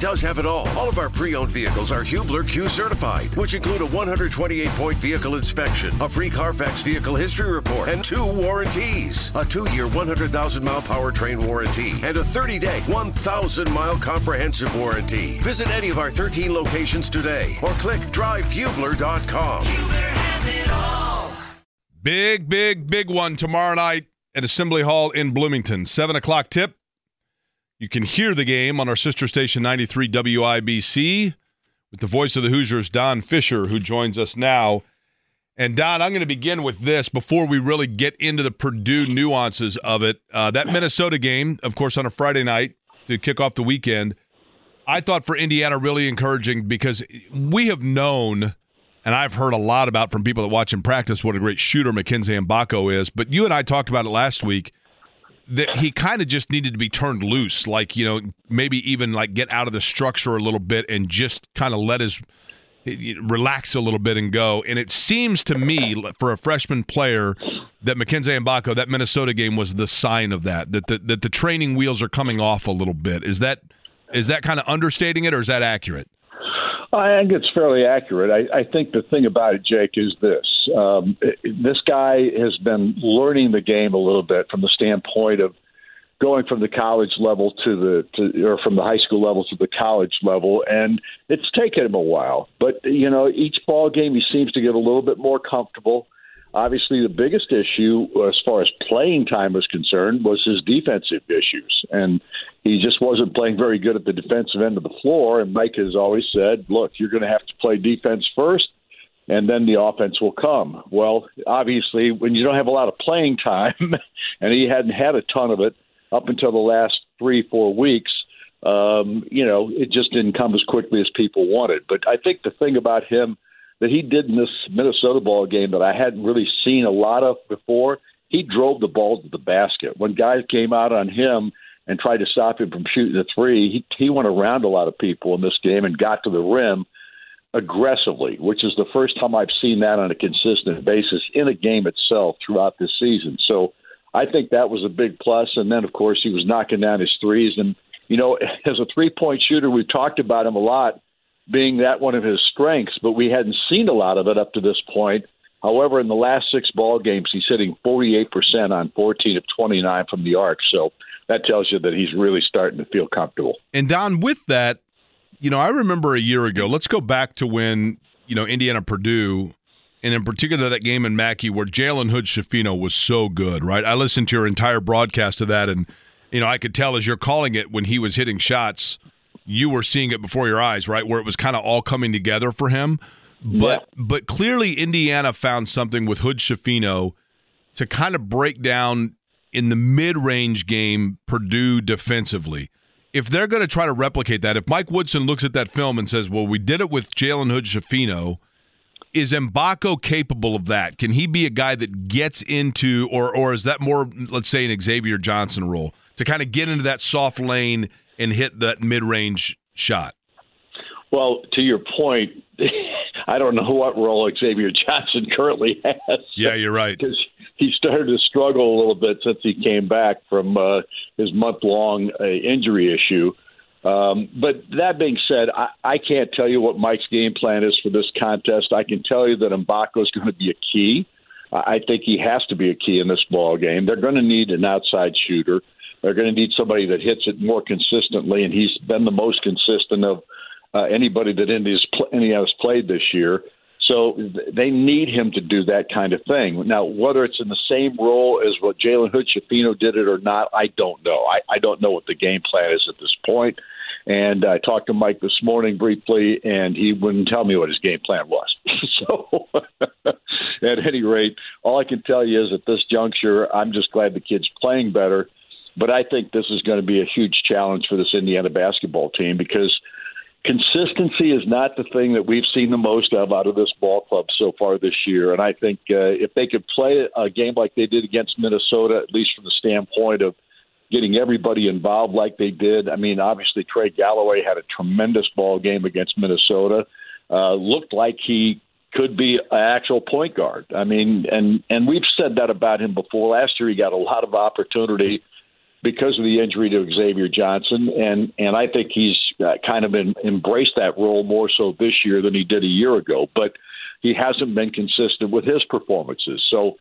does have it all. All of our pre-owned vehicles are Hubler Q certified, which include a 128-point vehicle inspection, a free Carfax vehicle history report, and two warranties: a two-year 100,000-mile powertrain warranty and a 30-day 1,000-mile comprehensive warranty. Visit any of our 13 locations today, or click drivehubler.com. Hubler has it all. Big, big, big one tomorrow night at Assembly Hall in Bloomington. 7 o'clock tip. You can hear the game on our sister station 93 WIBC with the voice of the Hoosiers, Don Fischer, who joins us now. And Don, I'm going to begin with this before we really get into the Purdue nuances of it. Uh, that Minnesota game, of course, on a Friday night to kick off the weekend, I thought for Indiana really encouraging because we have known – and I've heard a lot about from people that watch him practice what a great shooter Mackenzie Mgbako is. But you and I talked about it last week that he kind of just needed to be turned loose, like you know maybe even like get out of the structure a little bit and just kind of let his relax a little bit and go. And it seems to me for a freshman player that Mackenzie Mgbako, that Minnesota game was the sign of that. That the, that the training wheels are coming off a little bit. Is that is that kind of understating it, or is that accurate? I think it's fairly accurate. I, I think the thing about it, Jake, is this: um, this guy has been learning the game a little bit from the standpoint of going from the college level to the to, or from the high school level to the college level, and it's taken him a while. But you know, each ball game he seems to get a little bit more comfortable. Obviously, the biggest issue as far as playing time was concerned was his defensive issues, and he just wasn't playing very good at the defensive end of the floor. And Mike has always said, "Look, you're going to have to play defense first, and then the offense will come." Well, obviously, when you don't have a lot of playing time, and he hadn't had a ton of it up until the last three, four weeks, um, you know, it just didn't come as quickly as people wanted. But I think the thing about him that he did in this Minnesota ball game that I hadn't really seen a lot of before. He drove the ball to the basket. When guys came out on him and tried to stop him from shooting the three, he, he went around a lot of people in this game and got to the rim aggressively, which is the first time I've seen that on a consistent basis in a game itself throughout this season. So I think that was a big plus. And then, of course, he was knocking down his threes. And, you know, as a three point shooter, we've talked about him a lot being that one of his strengths, but we hadn't seen a lot of it up to this point. However, in the last six ball games, he's hitting 48% on 14 of 29 from the arc. So that tells you that he's really starting to feel comfortable. And Don, with that, you know, I remember a year ago. Let's go back to when you know Indiana Purdue, and in particular that game in Mackey where Jalen Hood Schifino was so good. Right, I listened to your entire broadcast of that, and you know I could tell as you're calling it when he was hitting shots you were seeing it before your eyes, right? Where it was kind of all coming together for him. But yeah. but clearly Indiana found something with Hood Schifino to kind of break down in the mid-range game Purdue defensively. If they're going to try to replicate that, if Mike Woodson looks at that film and says, "Well, we did it with Jalen Hood Schifino," is Mgbako capable of that? Can he be a guy that gets into, or or is that more, let's say, an Xavier Johnson role to kind of get into that soft lane and hit that mid range shot? Well, to your point, I don't know what role Xavier Johnson currently has. Yeah, you're right. Because he started to struggle a little bit since he came back from uh, his month long uh, injury issue. Um, but that being said, I, I can't tell you what Mike's game plan is for this contest. I can tell you that Mgbako is going to be a key. I think he has to be a key in this ball game. They're going to need an outside shooter. They're going to need somebody that hits it more consistently, and he's been the most consistent of uh, anybody that India's, Indiana's played this year. So they need him to do that kind of thing. Now, whether it's in the same role as what Jalen Hood Schifino did it or not, I don't know. I, I don't know what the game plan is at this point. And I talked to Mike this morning briefly, and he wouldn't tell me what his game plan was. so, at any rate, all I can tell you is at this juncture, I'm just glad the kid's playing better but I think this is going to be a huge challenge for this Indiana basketball team because consistency is not the thing that we've seen the most of out of this ball club so far this year. And I think uh, if they could play a game like they did against Minnesota, at least from the standpoint of getting everybody involved like they did. I mean, obviously Trey Galloway had a tremendous ball game against Minnesota. Uh, looked like he could be an actual point guard. I mean, and and we've said that about him before. Last year he got a lot of opportunity because of the injury to Xavier Johnson, and and I think he's uh, kind of been, embraced that role more so this year than he did a year ago. But he hasn't been consistent with his performances. So,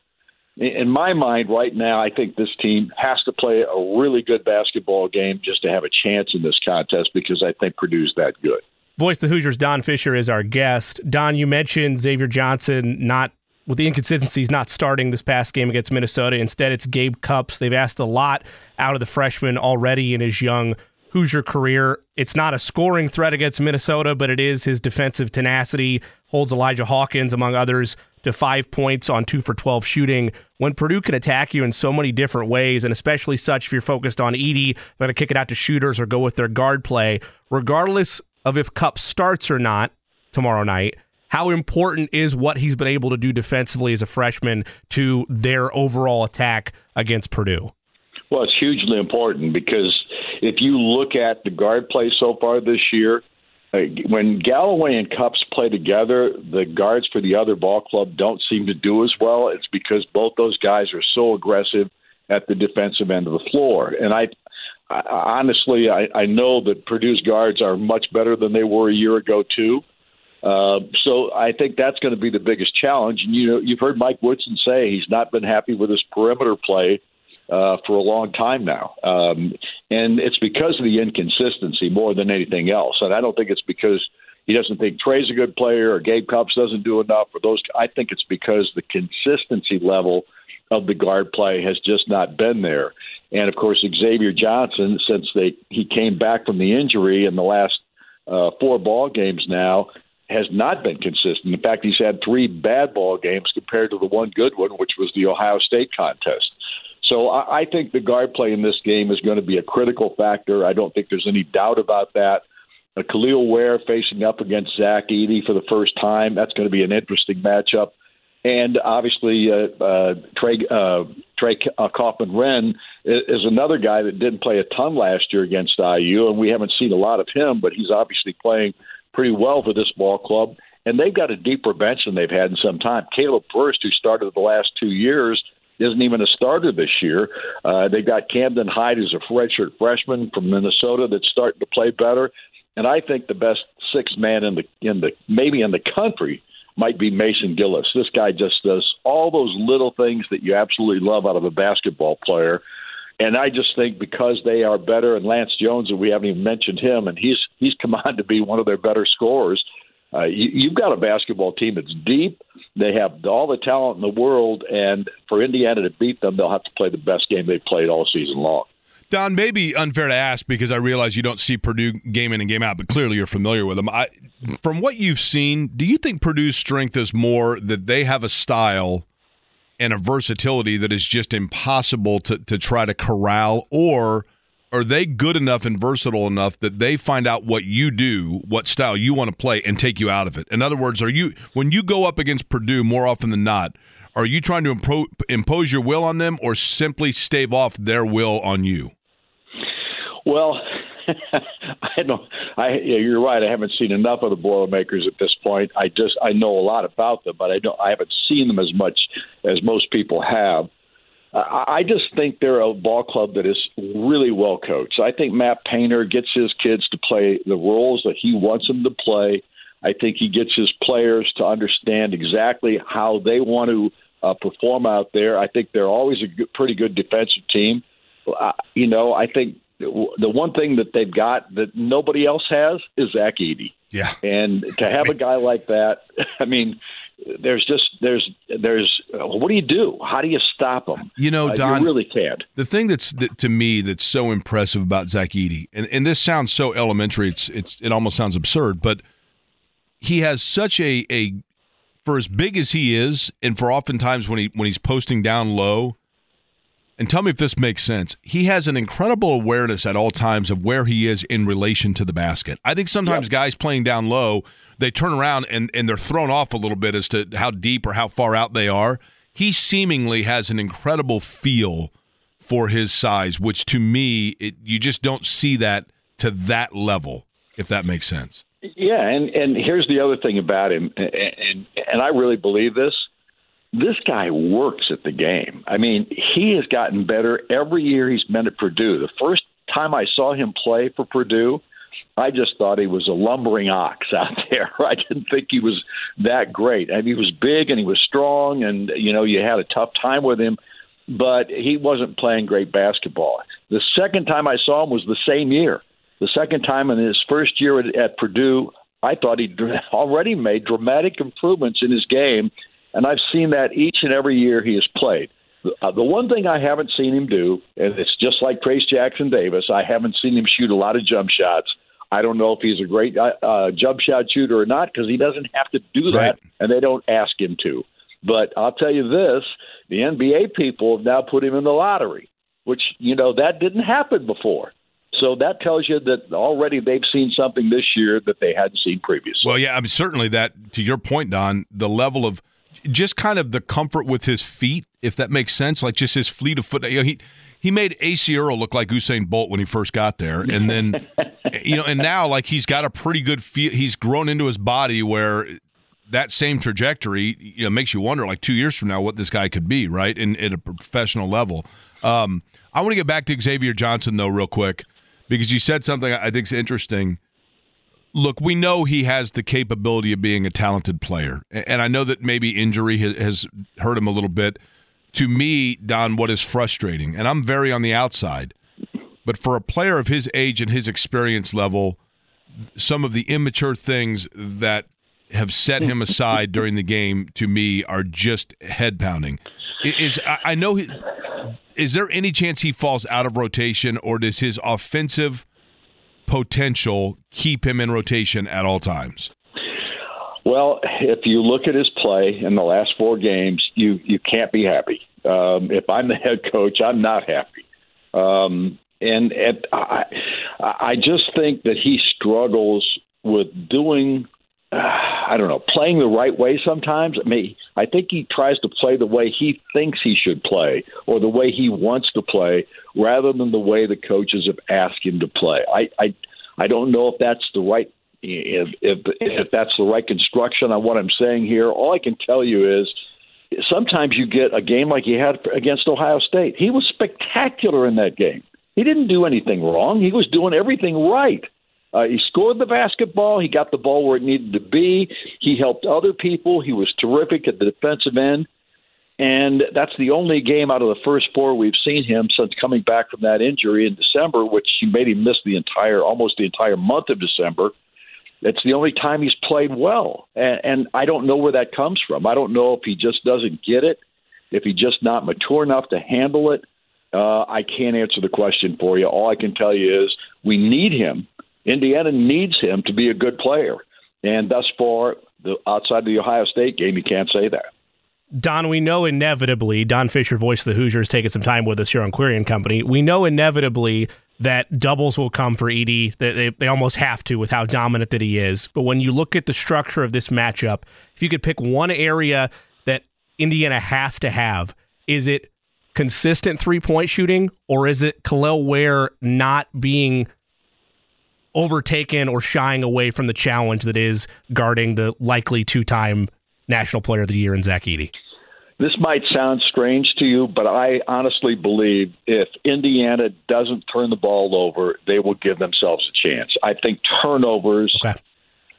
in my mind, right now, I think this team has to play a really good basketball game just to have a chance in this contest because I think Purdue's that good. Voice the Hoosiers, Don Fischer is our guest. Don, you mentioned Xavier Johnson not with the inconsistencies not starting this past game against Minnesota. Instead, it's Gabe Cupps. They've asked a lot out of the freshman already in his young Hoosier career. It's not a scoring threat against Minnesota, but it is his defensive tenacity, holds Elijah Hawkins, among others, to five points on two for 12 shooting. When Purdue can attack you in so many different ways, and especially such if you're focused on Edey, going to kick it out to shooters or go with their guard play, regardless of if Cup starts or not tomorrow night, how important is what he's been able to do defensively as a freshman to their overall attack against Purdue? Well, it's hugely important because if you look at the guard play so far this year, uh, when Galloway and Cupps play together, the guards for the other ball club don't seem to do as well. It's because both those guys are so aggressive at the defensive end of the floor. And I, I honestly, I, I know that Purdue's guards are much better than they were a year ago too. Uh, so I think that's going to be the biggest challenge. And you know, you've heard Mike Woodson say he's not been happy with his perimeter play uh, for a long time now, um, and it's because of the inconsistency more than anything else. And I don't think it's because he doesn't think Trey's a good player or Gabe Cupps doesn't do enough or those. I think it's because the consistency level of the guard play has just not been there. And of course, Xavier Johnson, since they he came back from the injury in the last uh, four ball games now, has not been consistent. In fact, he's had three bad ball games compared to the one good one, which was the Ohio State contest. So I, I think the guard play in this game is going to be a critical factor. I don't think there's any doubt about that. Uh, Kel'el Ware facing up against Zach Edey for the first time. That's going to be an interesting matchup. And obviously, uh, uh, Trey, uh, Trey uh, Kaufman Renn is another guy that didn't play a ton last year against IU, and we haven't seen a lot of him, but he's obviously playing – pretty well for this ball club. And they've got a deeper bench than they've had in some time. Caleb Furst, who started the last two years, isn't even a starter this year. Uh, they got Camden Heide, who's a redshirt freshman from Minnesota, that's starting to play better. And I think the best six man in the in the maybe in the country might be Mason Gillis. This guy just does all those little things that you absolutely love out of a basketball player. And I just think because they are better, and Lance Jones, and we haven't even mentioned him, and he's he's come on to be one of their better scorers. Uh, you, you've got a basketball team that's deep. They have all the talent in the world, and for Indiana to beat them, they'll have to play the best game they've played all season long. Don, maybe unfair to ask because I realize you don't see Purdue game in and game out, but clearly you're familiar with them. I, from what you've seen, do you think Purdue's strength is more that they have a style and a versatility that is just impossible to, to try to corral? Or are they good enough and versatile enough that they find out what you do, what style you want to play, and take you out of it? In other words, are you when you go up against Purdue more often than not, are you trying to impro- impose your will on them or simply stave off their will on you? Well, I don't. I you're right. I haven't seen enough of the Boilermakers at this point. I just I know a lot about them, but I don't. I haven't seen them as much as most people have. I just think they're a ball club that is really well coached. I think Matt Painter gets his kids to play the roles that he wants them to play. I think he gets his players to understand exactly how they want to uh, perform out there. I think they're always a good, pretty good defensive team. Uh, you know, I think the one thing that they've got that nobody else has is Zach Edey. Yeah. And to have a guy like that, I mean, there's just there's there's what do you do? How do you stop him? You know, Don, uh, you really can't. The thing that's that, to me that's so impressive about Zach Edey, and, and this sounds so elementary, it's it's it almost sounds absurd, but he has such a a for as big as he is, and for oftentimes when he when he's posting down low, and tell me if this makes sense. He has an incredible awareness at all times of where he is in relation to the basket. I think sometimes yep. guys playing down low, they turn around and, and they're thrown off a little bit as to how deep or how far out they are. He seemingly has an incredible feel for his size, which to me, it, you just don't see that to that level, if that makes sense. Yeah, and, and here's the other thing about him, and, and, and I really believe this this guy works at the game. I mean, he has gotten better every year he's been at Purdue. The first time I saw him play for Purdue, I just thought he was a lumbering ox out there. I didn't think he was that great. I mean, he was big and he was strong, and you know, you had a tough time with him, but he wasn't playing great basketball. The second time I saw him was the same year. The second time in his first year at, at Purdue, I thought he'd already made dramatic improvements in his game, and I've seen that each and every year he has played. Uh, the one thing I haven't seen him do, and it's just like Trayce Jackson Davis, I haven't seen him shoot a lot of jump shots. I don't know if he's a great uh, uh, jump shot shooter or not because he doesn't have to do that, right. and they don't ask him to. But I'll tell you this: the NBA people have now put him in the lottery, which you know that didn't happen before. So that tells you that already they've seen something this year that they hadn't seen previously. Well, yeah, I mean certainly that to your point, Don, the level of just kind of the comfort with his feet, if that makes sense, like just his fleet of foot. You know, he he made AC Earl look like Usain Bolt when he first got there, and then you know, and now like he's got a pretty good feel. He's grown into his body where that same trajectory you know makes you wonder like two years from now what this guy could be, right? In at a professional level. Um, I want to get back to Xavier Johnson though, real quick, because you said something I think is interesting look, we know he has the capability of being a talented player, and I know that maybe injury has hurt him a little bit. To me, Don, what is frustrating, and I'm very on the outside, but for a player of his age and his experience level, some of the immature things that have set him aside during the game to me are just head pounding. Is I know is there any chance he falls out of rotation, or does his offensive potential keep him in rotation at all times? Well, if you look at his play in the last four games, you you can't be happy. Um, if I'm the head coach, I'm not happy. Um, and, and I, I just think that he struggles with doing I don't know, playing the right way sometimes. I mean, I think he tries to play the way he thinks he should play or the way he wants to play rather than the way the coaches have asked him to play. I I, I don't know if that's the right if, if if that's the right construction on what I'm saying here. All I can tell you is sometimes you get a game like he had against Ohio State. He was spectacular in that game. He didn't do anything wrong. He was doing everything right. Uh, he scored the basketball. He got the ball where it needed to be. He helped other people. He was terrific at the defensive end. And that's the only game out of the first four we've seen him since coming back from that injury in December, which he made him miss the entire, almost the entire month of December. It's the only time he's played well. And, and I don't know where that comes from. I don't know if he just doesn't get it, if he's just not mature enough to handle it. Uh, I can't answer the question for you. All I can tell you is we need him Indiana needs him to be a good player. And thus far, the, outside of the Ohio State game, you can't say that. Don, we know inevitably, Don Fischer, voice of the Hoosiers, taking some time with us here on Query and Company. We know inevitably that doubles will come for Edey. They, they, they almost have to with how dominant that he is. But when you look at the structure of this matchup, if you could pick one area that Indiana has to have, is it consistent three point shooting or is it Kel'el Ware not being overtaken or shying away from the challenge that is guarding the likely two time National Player of the Year in Zach Edey? This might sound strange to you, but I honestly believe if Indiana doesn't turn the ball over, they will give themselves a chance. I think turnovers okay.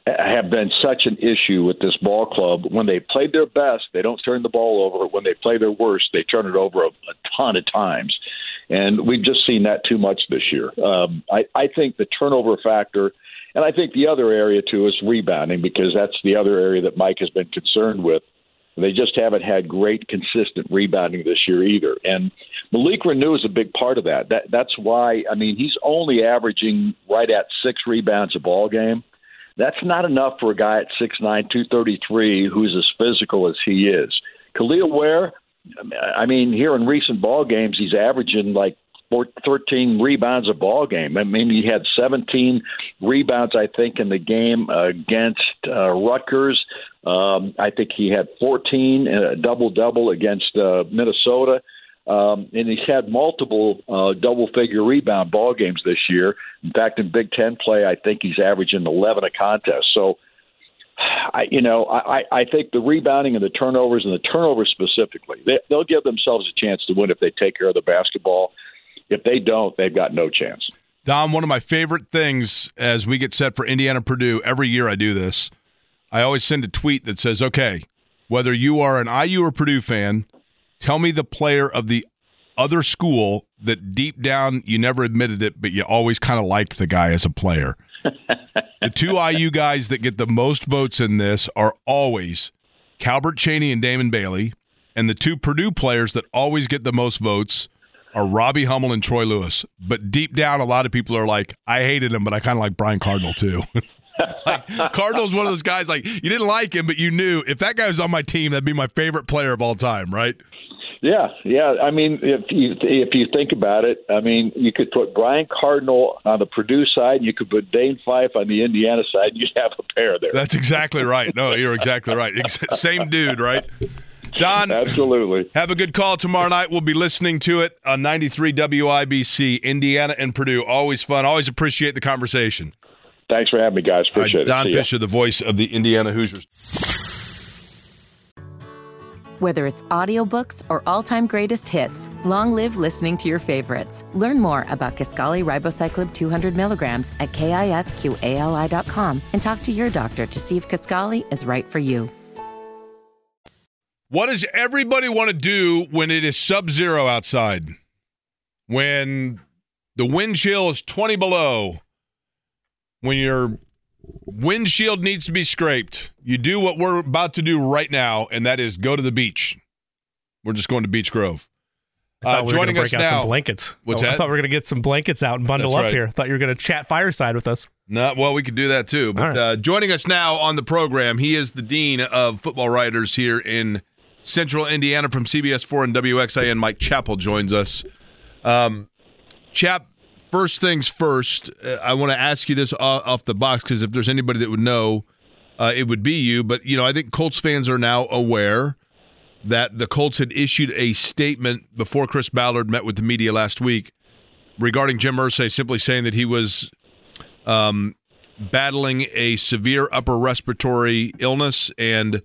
have been such an issue with this ball club. When they played their best, they don't turn the ball over. When they play their worst, they turn it over a, a ton of times. And we've just seen that too much this year. Um, I, I think the turnover factor, and I think the other area too is rebounding because that's the other area that Mike has been concerned with. They just haven't had great consistent rebounding this year either. And Malik Reneau is a big part of that. That that's why I mean he's only averaging right at six rebounds a ball game. That's not enough for a guy at six nine, two thirty three, who's as physical as he is. Kel'el Ware, I mean, here in recent ball games, he's averaging like 13 rebounds a ball game. I mean, he had 17 rebounds, I think, in the game against uh, Rutgers. Um, I think he had 14 a double double against uh, Minnesota. Um, and he's had multiple uh, double figure rebound ball games this year. In fact, in Big Ten play, I think he's averaging 11 a contest. So I, you know, I, I think the rebounding and the turnovers and the turnovers specifically, they, they'll give themselves a chance to win if they take care of the basketball. If they don't, they've got no chance. Dom, one of my favorite things as we get set for Indiana Purdue, every year I do this. I always send a tweet that says, okay, whether you are an IU or Purdue fan, tell me the player of the other school that deep down you never admitted it, but you always kind of liked the guy as a player. The two IU guys that get the most votes in this are always Calbert Cheaney and Damon Bailey. And the two Purdue players that always get the most votes are Robbie Hummel and Troy Lewis. But deep down, a lot of people are like, I hated him, but I kind of like Brian Cardinal too. like Cardinal's one of those guys like you didn't like him, but you knew if that guy was on my team, that'd be my favorite player of all time, right? Yeah, yeah. I mean, if you if you think about it, I mean, you could put Brian Cardinal on the Purdue side, and you could put Dane Fife on the Indiana side, and you'd have a pair there. That's exactly right. No, you're exactly right. Same dude, right? Don, absolutely. Have a good call tomorrow night. We'll be listening to it on 93 WIBC, Indiana and Purdue. Always fun. Always appreciate the conversation. Thanks for having me, guys. Appreciate right, Don it. Don Fischer, the voice of the Indiana Hoosiers. Whether it's audiobooks or all-time greatest hits, long live listening to your favorites. Learn more about Kisqali Ribociclib 200 milligrams at kisqali.com and talk to your doctor to see if Kisqali is right for you. What does everybody want to do when it is sub-zero outside? When the wind chill is 20 below? When your windshield needs to be scraped. You do what we're about to do right now, and that is go to the beach. We're just going to Beech Grove. Uh, we joining us now, blankets. What's oh, that? I thought we were going to get some blankets out and bundle That's up right. here. I thought you were going to chat fireside with us. No, well, we could do that too. But right. uh, joining us now on the program, he is the dean of football writers here in Central Indiana from CBS Four and WXIN. Mike Chappell joins us. Um, Chap, first things first, uh, I want to ask you this off, the box because if there's anybody that would know, uh, it would be you. But you know, I think Colts fans are now aware that the Colts had issued a statement before Chris Ballard met with the media last week regarding Jim Irsay, simply saying that he was um, battling a severe upper respiratory illness, and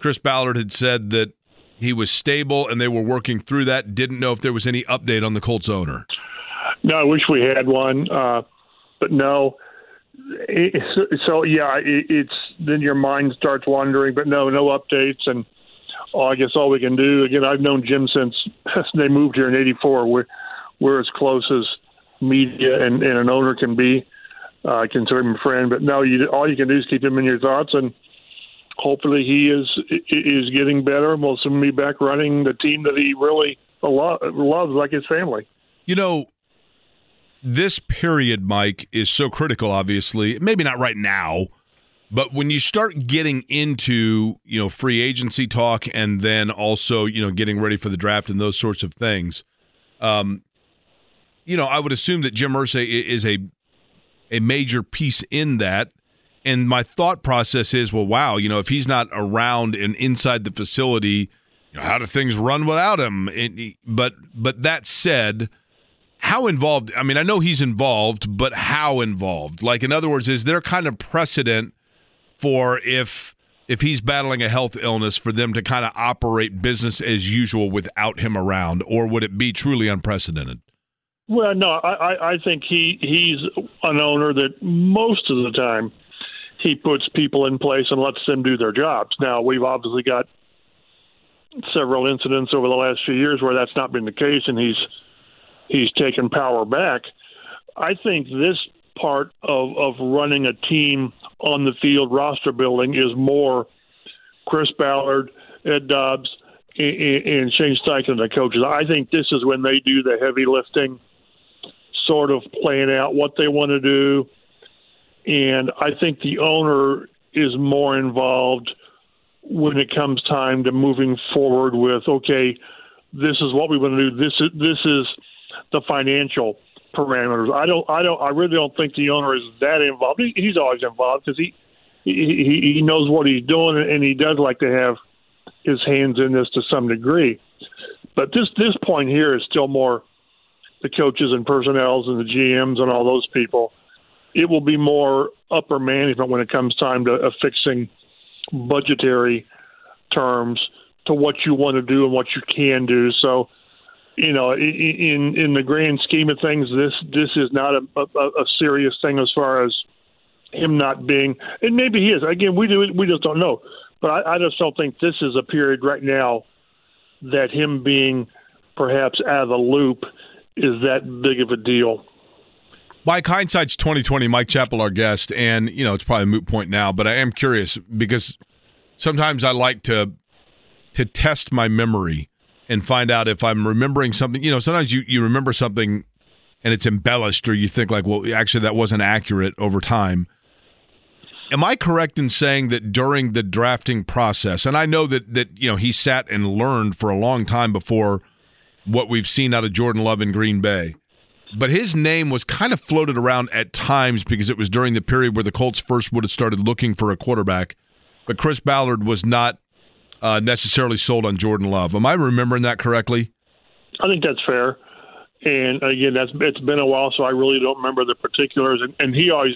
Chris Ballard had said that he was stable and they were working through that. Didn't know if there was any update on the Colts owner. No, I wish we had one, uh, but no. It, so yeah, it, it's then your mind starts wandering, but no, no updates, and oh, I guess all we can do. Again, I've known Jim since they moved here in '84. We're we're as close as media and, and an owner can be. Uh, I consider him a friend, but no, you all you can do is keep him in your thoughts, and hopefully he is is getting better, and will soon be back running the team that he really loves, like his family. You know, this period, Mike, is so critical, obviously. Maybe not right now, but when you start getting into, you know, free agency talk and then also, you know, getting ready for the draft and those sorts of things, um, you know, I would assume that Jim Irsay is a a major piece in that. And my thought process is, well, wow, you know, if he's not around and inside the facility, you know, how do things run without him? It, but but that said, how involved i mean i know he's involved but how involved? Like in other words is there kind of precedent for if if he's battling a health illness for them to kind of operate business as usual without him around or would it be truly unprecedented? Well no i i think he he's an owner that most of the time he puts people in place and lets them do their jobs. Now we've obviously got several incidents over the last few years where that's not been the case and he's he's taken power back. I think this part of, of running a team on the field roster building is more Chris Ballard, Ed Dodds, and Shane Steichen, the coaches. I think this is when they do the heavy lifting, sort of playing out what they want to do. And I think the owner is more involved when it comes time to moving forward with, okay, this is what we want to do. This is this is the financial parameters. I don't. I don't. I really don't think the owner is that involved. He, he's always involved because he, he he knows what he's doing, and he does like to have his hands in this to some degree. But this this point here is still more the coaches and personnels and the GMs and all those people. It will be more upper management when it comes time to uh, fixing budgetary terms to what you want to do and what you can do. So, you know, in in the grand scheme of things, this this is not a, a, a serious thing as far as him not being, and maybe he is. Again, we do we just don't know. But I, I just don't think this is a period right now that him being perhaps out of the loop is that big of a deal. Mike, hindsight's twenty twenty. Mike Chappell, our guest, and you know it's probably a moot point now, but I am curious because sometimes I like to to test my memory and find out if I'm remembering something. You know, sometimes you you remember something and it's embellished, or you think like, well, actually that wasn't accurate over time. Am I correct in saying that during the drafting process, and I know that that you know he sat and learned for a long time before what we've seen out of Jordan Love in Green Bay, but his name was kind of floated around at times because it was during the period where the Colts first would have started looking for a quarterback, but Chris Ballard was not uh, necessarily sold on Jordan Love. Am I remembering that correctly? I think that's fair. And again, that's it's been a while, so I really don't remember the particulars. And, and he always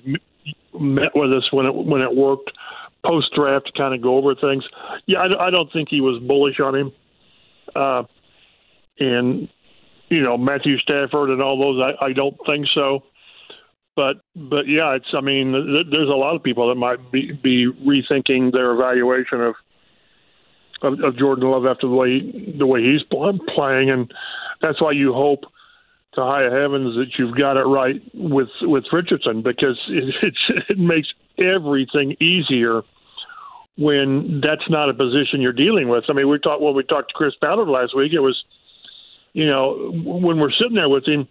met with us when it when it worked post draft to kind of go over things. Yeah, I, I don't think he was bullish on him. Uh, and you know Matthew Stafford and all those, I, I don't think so. But but yeah, it's I mean th- there's a lot of people that might be, be rethinking their evaluation of, of of Jordan Love after the way the way he's playing, and that's why you hope to high heavens that you've got it right with with Richardson because it, it makes everything easier when that's not a position you're dealing with. I mean, we talked when we talked to Chris Ballard last week. It was, you know, when we're sitting there with him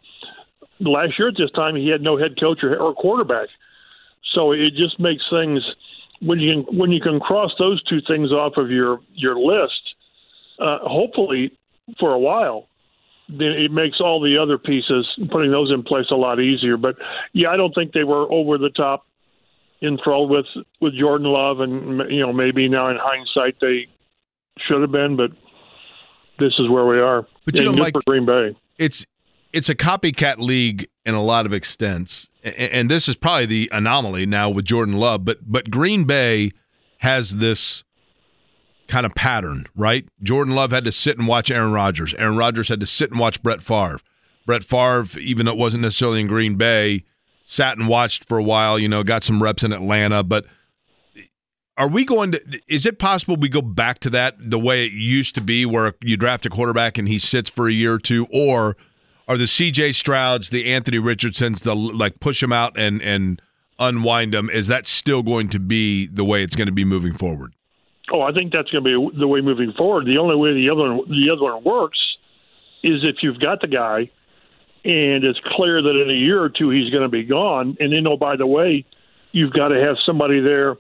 last year at this time, he had no head coach or, or quarterback, so it just makes things when you can when you can cross those two things off of your your list. Uh, hopefully, for a while, then it makes all the other pieces putting those in place a lot easier. But yeah, I don't think they were over the top enthralled with with Jordan Love, and you know maybe now in hindsight they should have been, but this is where we are. But you and know, Mike, for Green Bay, it's it's a copycat league in a lot of extents, and this is probably the anomaly now with Jordan Love. But but Green Bay has this kind of pattern, right? Jordan Love had to sit and watch Aaron Rodgers. Aaron Rodgers had to sit and watch Brett Favre. Brett Favre, even though it wasn't necessarily in Green Bay, sat and watched for a while, you know, got some reps in Atlanta. But are we going to, is it possible we go back to that the way it used to be where you draft a quarterback and he sits for a year or two? Or are the CJ Strouds, the Anthony Richardsons, the like push them out and, and, unwind them is that still going to be the way it's going to be moving forward Oh, I think that's going to be the way moving forward. The only way the other the other one works is if you've got the guy, and it's clear that in a year or two he's going to be gone, and then oh by the way, you've got to have somebody there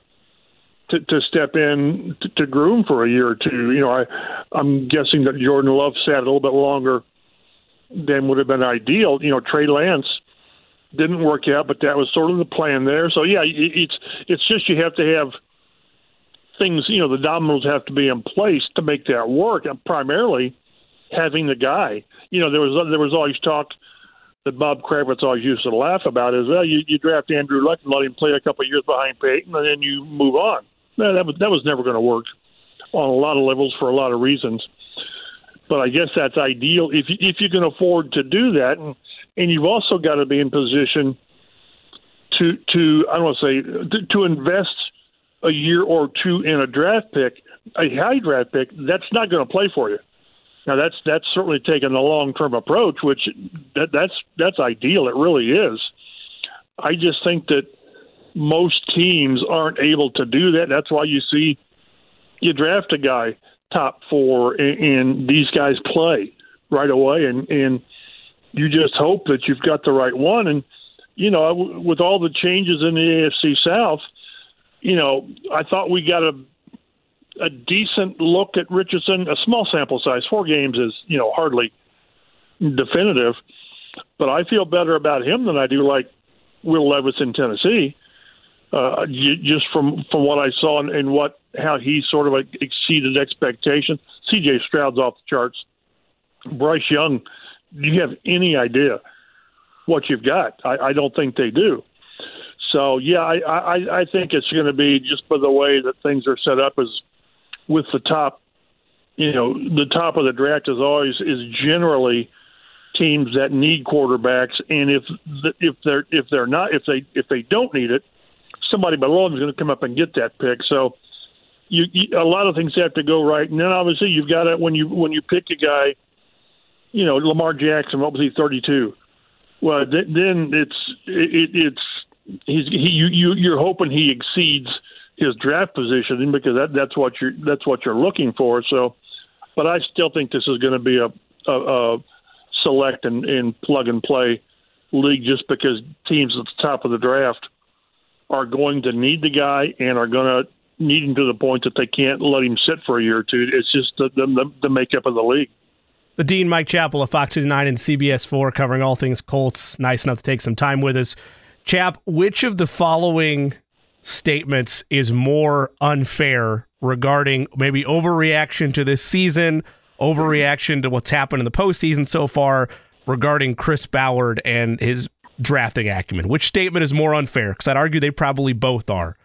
to, to step in to, to groom for a year or two. You know, I I'm guessing that Jordan Love sat a little bit longer than would have been ideal. You know, Trey Lance didn't work out, but that was sort of the plan there. So yeah, it's it's just you have to have things, you know, the dominoes have to be in place to make that work. And primarily, having the guy. You know, there was there was always talk that Bob Kravitz always used to laugh about is, well, you, you draft Andrew Luck and let him play a couple of years behind Peyton, and then you move on. No, that was that was never going to work on a lot of levels for a lot of reasons. But I guess that's ideal if you, if you can afford to do that, and and you've also got to be in position to to I don't want to say to, to invest a year or two in a draft pick, a high draft pick, that's not going to play for you. Now that's that's certainly taking a long term approach, which that, that's that's ideal. It really is. I just think that most teams aren't able to do that. That's why you see you draft a guy top four and, and these guys play right away, and and you just hope that you've got the right one. And you know, with all the changes in the AFC South you know, I thought we got a a decent look at Richardson. A small sample size, four games is you know hardly definitive, but I feel better about him than I do like Will Levis in Tennessee. Uh, just from from what I saw and, and what how he sort of exceeded expectations. C.J. Stroud's off the charts. Bryce Young, do you have any idea what you've got? I, I don't think they do. So yeah, I I, I think it's going to be just by the way that things are set up is with the top. You know, the top of the draft is always is generally teams that need quarterbacks, and if if they're if they're not if they if they don't need it, somebody below them is going to come up and get that pick. So you, you a lot of things have to go right, and then obviously you've got to when you when you pick a guy, you know Lamar Jackson, he thirty two? Well, th- then it's it, it's he's he you, you you're hoping he exceeds his draft positioning because that that's what you're that's what you're looking for. So, but I still think this is going to be a, a, a select and, and plug and play league just because teams at the top of the draft are going to need the guy and are going to need him to the point that they can't let him sit for a year or two. It's just the, the, the makeup of the league. The Dean Mike Chappell of Fox 9 and CBS 4 covering all things Colts. Nice enough to take some time with us. Chap, which of the following statements is more unfair regarding maybe overreaction to this season, overreaction to what's happened in the postseason so far regarding Chris Ballard and his drafting acumen. Which statement is more unfair? Because I'd argue they probably both are.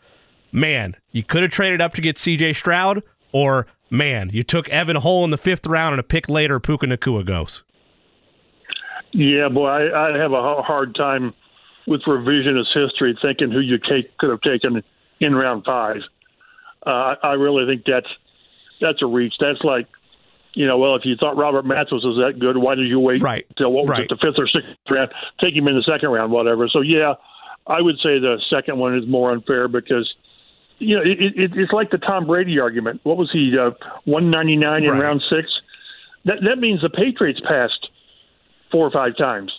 Man, you could have traded up to get CJ Stroud, or man, you took Evan Hull in the fifth round and a pick later, Puka Nacua goes. Yeah, boy, I, I have a hard time with revisionist history thinking who you take, could have taken in round five. Uh, I really think that's that's a reach. That's like you know, well, if you thought Robert Mathis was that good, why did you wait right. till what was right. it, the fifth or sixth round? Take him in the second round, whatever. So yeah, I would say the second one is more unfair because you know it, it, it's like the Tom Brady argument. What was he uh, one ninety nine in right. round six? That that means the Patriots passed four or five times,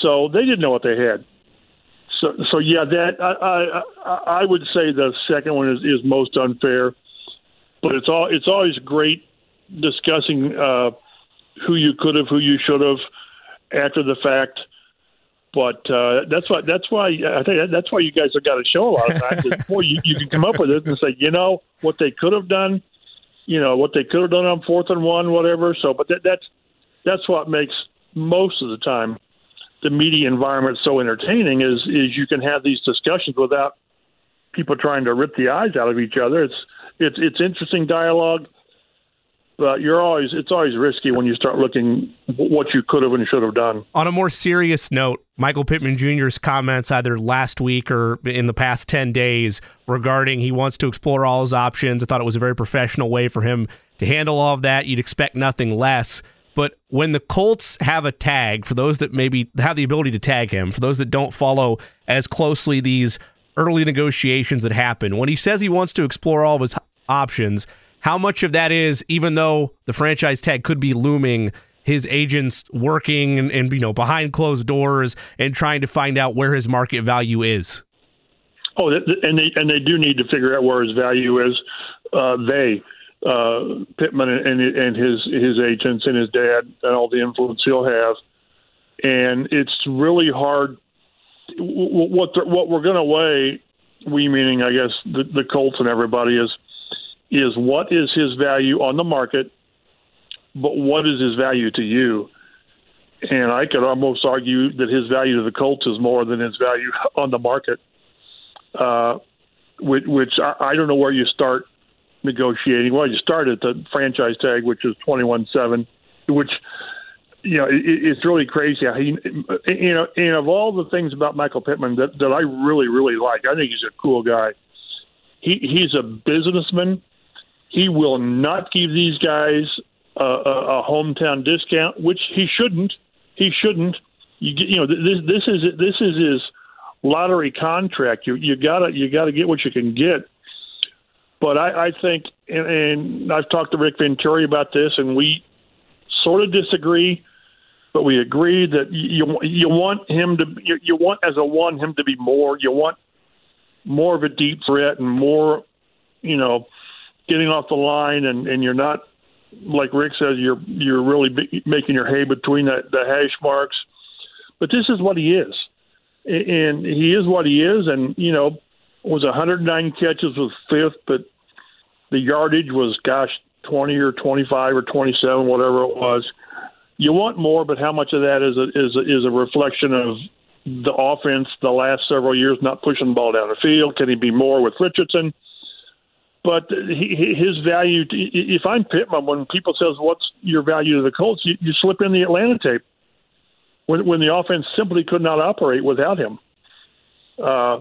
so they didn't know what they had. So so yeah, that I I, I would say the second one is is most unfair, but it's all it's always great discussing uh, who you could have, who you should have after the fact. But uh, that's why that's why I think that's why you guys have got a show a lot of times. Before you, you can come up with it and say, you know, what they could have done, you know, what they could have done on fourth and one, whatever. So, but that, that's that's what makes most of the time the media environment so entertaining is is you can have these discussions without people trying to rip the eyes out of each other. It's it's it's interesting dialogue but you're always it's always risky when you start looking what you could have and should have done. On a more serious note, Michael Pittman Jr.'s comments either last week or in the past 10 days regarding he wants to explore all his options. I thought it was a very professional way for him to handle all of that. You'd expect nothing less. But when the Colts have a tag, for those that maybe have the ability to tag him, for those that don't follow as closely these early negotiations that happen, when he says he wants to explore all of his options, how much of that is, even though the franchise tag could be looming, his agents working and, and you know behind closed doors and trying to find out where his market value is? Oh, and they and they do need to figure out where his value is. Uh, they uh, Pittman and and his his agents and his dad and all the influence he'll have, and it's really hard. What what we're going to weigh, we meaning I guess the, the Colts and everybody is is what is his value on the market, but what is his value to you? And I could almost argue that his value to the Colts is more than his value on the market, uh, which, which I, I don't know where you start negotiating. Well, you start at the franchise tag, which is twenty one seven, which you know it, it's really crazy. How he, you know, and of all the things about Michael Pittman that that I really really like, I think he's a cool guy. He he's a businessman he will not give these guys a, a, a hometown discount, which he shouldn't. He shouldn't. You you know, this this is this is his lottery contract. You you gotta you gotta get what you can get. But I, I think, and, and I've talked to Rick Venturi about this, and we sort of disagree, but we agree that you you want him to you, you want as a one him to be more. You want more of a deep threat and more, you know, getting off the line and, and you're not like Rick says you're you're really making your hay between the, the hash marks. But this is what he is, and he is what he is. And you know, was 109 catches with fifth, but the yardage was gosh 20 or 25 or 27, whatever it was. You want more, but how much of that is a, is a, is a reflection of the offense the last several years, not pushing the ball down the field? Can he be more with Richardson? But he, his value, if I'm Pittman, when people says what's your value to the Colts, you, you slip in the Atlanta tape when when the offense simply could not operate without him. Uh,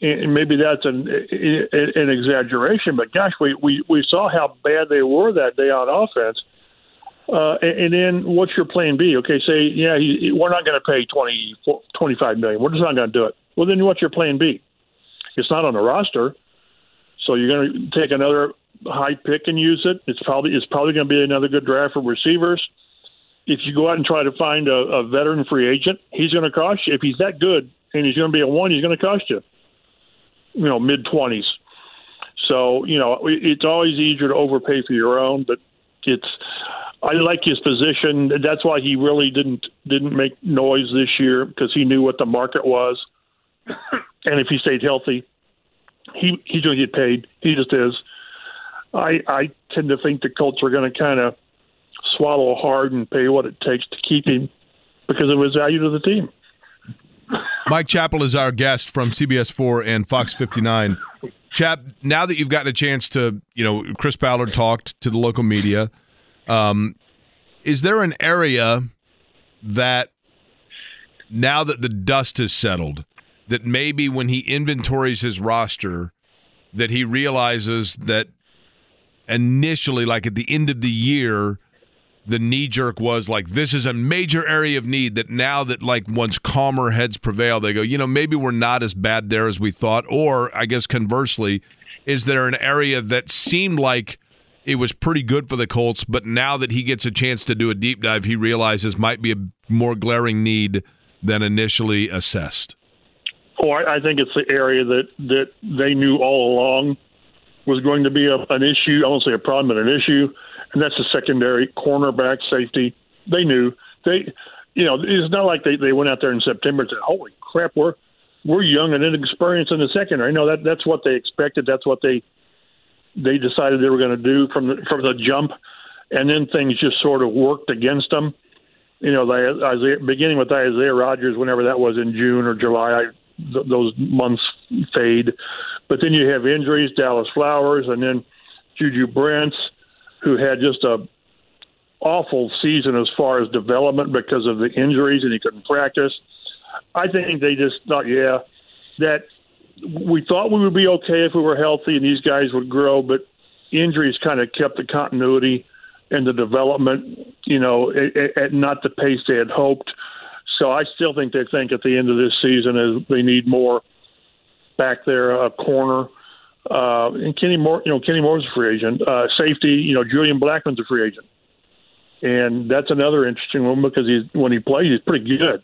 and maybe that's an an exaggeration, but gosh, we we we saw how bad they were that day on offense. Uh, and, then what's your plan B? Okay, say yeah, he, we're not going to pay twenty twenty five million. We're just not going to do it. Well, then what's your plan B? It's not on the roster, so you're going to take another high pick and use it. It's probably it's probably going to be another good draft for receivers. If you go out and try to find a, a veteran free agent, he's going to cost you. If he's that good and he's going to be a one, he's going to cost you you know mid twenties. So you know it's always easier to overpay for your own, but it's I like his position. That's why he really didn't didn't make noise this year because he knew what the market was, and if he stayed healthy, he he's going to get paid. He just is. I I tend to think the Colts are going to kind of swallow hard and pay what it takes to keep him because of his value to the team. Mike Chappell is our guest from CBS 4 and Fox 59. Chap, now that you've gotten a chance to, you know, Chris Ballard talked to the local media, um, is there an area that now that the dust has settled, that maybe when he inventories his roster, that he realizes that initially, like at the end of the year, the knee jerk was like this is a major area of need that now that like once calmer heads prevail they go you know maybe we're not as bad there as we thought or i guess conversely is there an area that seemed like it was pretty good for the colts but now that he gets a chance to do a deep dive he realizes might be a more glaring need than initially assessed oh i, I think it's the area that that they knew all along was going to be a, an issue i won't say a problem but an issue and that's a secondary cornerback safety. They knew they, you know, it's not like they they went out there in September and said, "Holy crap, we're we're young and inexperienced in the secondary." No, that that's what they expected. That's what they they decided they were going to do from the from the jump, and then things just sort of worked against them. You know, they Isaiah, beginning with Isaiah Rodgers, whenever that was in June or July, I, th- those months fade. But then you have injuries, Dallas Flowers, and then Juju Brents who had just a awful season as far as development because of the injuries and he couldn't practice. I think they just thought, yeah, that we thought we would be okay if we were healthy and these guys would grow, but injuries kind of kept the continuity and the development, you know, at, at not the pace they had hoped. So I still think they think at the end of this season is they need more back there, a corner uh, and Kenny Moore, you know, Kenny Moore's a free agent. Uh, safety, you know, Julian Blackmon's a free agent, and that's another interesting one because he's when he plays, he's pretty good,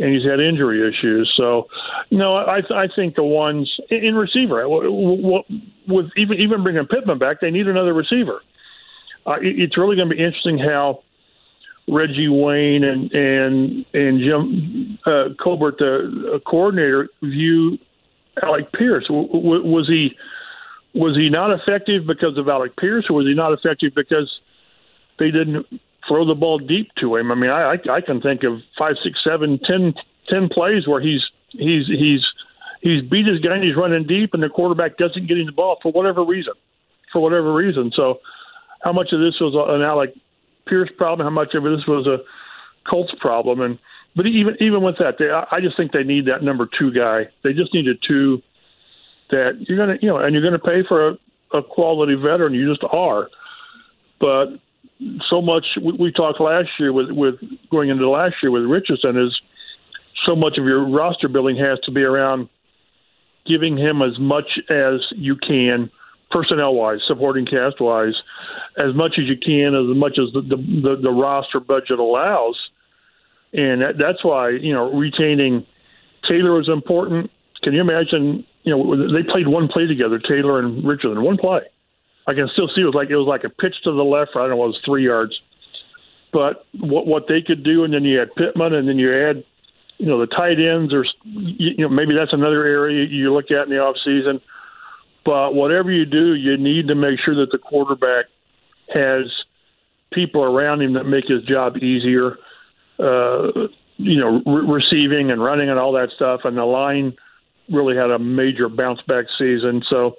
and he's had injury issues. So, know, I I think the ones in receiver with even even bringing Pittman back, they need another receiver. Uh, it's really going to be interesting how Reggie Wayne and and and Jim uh, Colbert, the coordinator, view Alec Pierce. W- w- was he was he not effective because of Alec Pierce, or was he not effective because they didn't throw the ball deep to him? I mean, I I, I can think of five, six, seven, ten, ten plays where he's he's he's he's beat his guy and he's running deep, and the quarterback doesn't get him the ball for whatever reason, for whatever reason. So, how much of this was an Alec Pierce problem? How much of this was a Colts problem? And but even even with that, they, I just think they need that number two guy. They just need a two that you're gonna you know, and you're gonna pay for a, a quality veteran. You just are. But so much we, we talked last year with with going into last year with Richardson is so much of your roster building has to be around giving him as much as you can personnel wise, supporting cast wise, as much as you can, as much as the the, the, roster budget allows and that, that's why you know retaining Taylor is important. Can you imagine? You know, they played one play together, Taylor and Richardson, one play. I can still see it was like it was like a pitch to the left. I don't know, it was three yards. But what what they could do, and then you had Pittman, and then you add, you know, the tight ends, or you know, maybe that's another area you look at in the off season. But whatever you do, you need to make sure that the quarterback has people around him that make his job easier uh, you know, re- receiving and running and all that stuff, and the line really had a major bounce back season. So,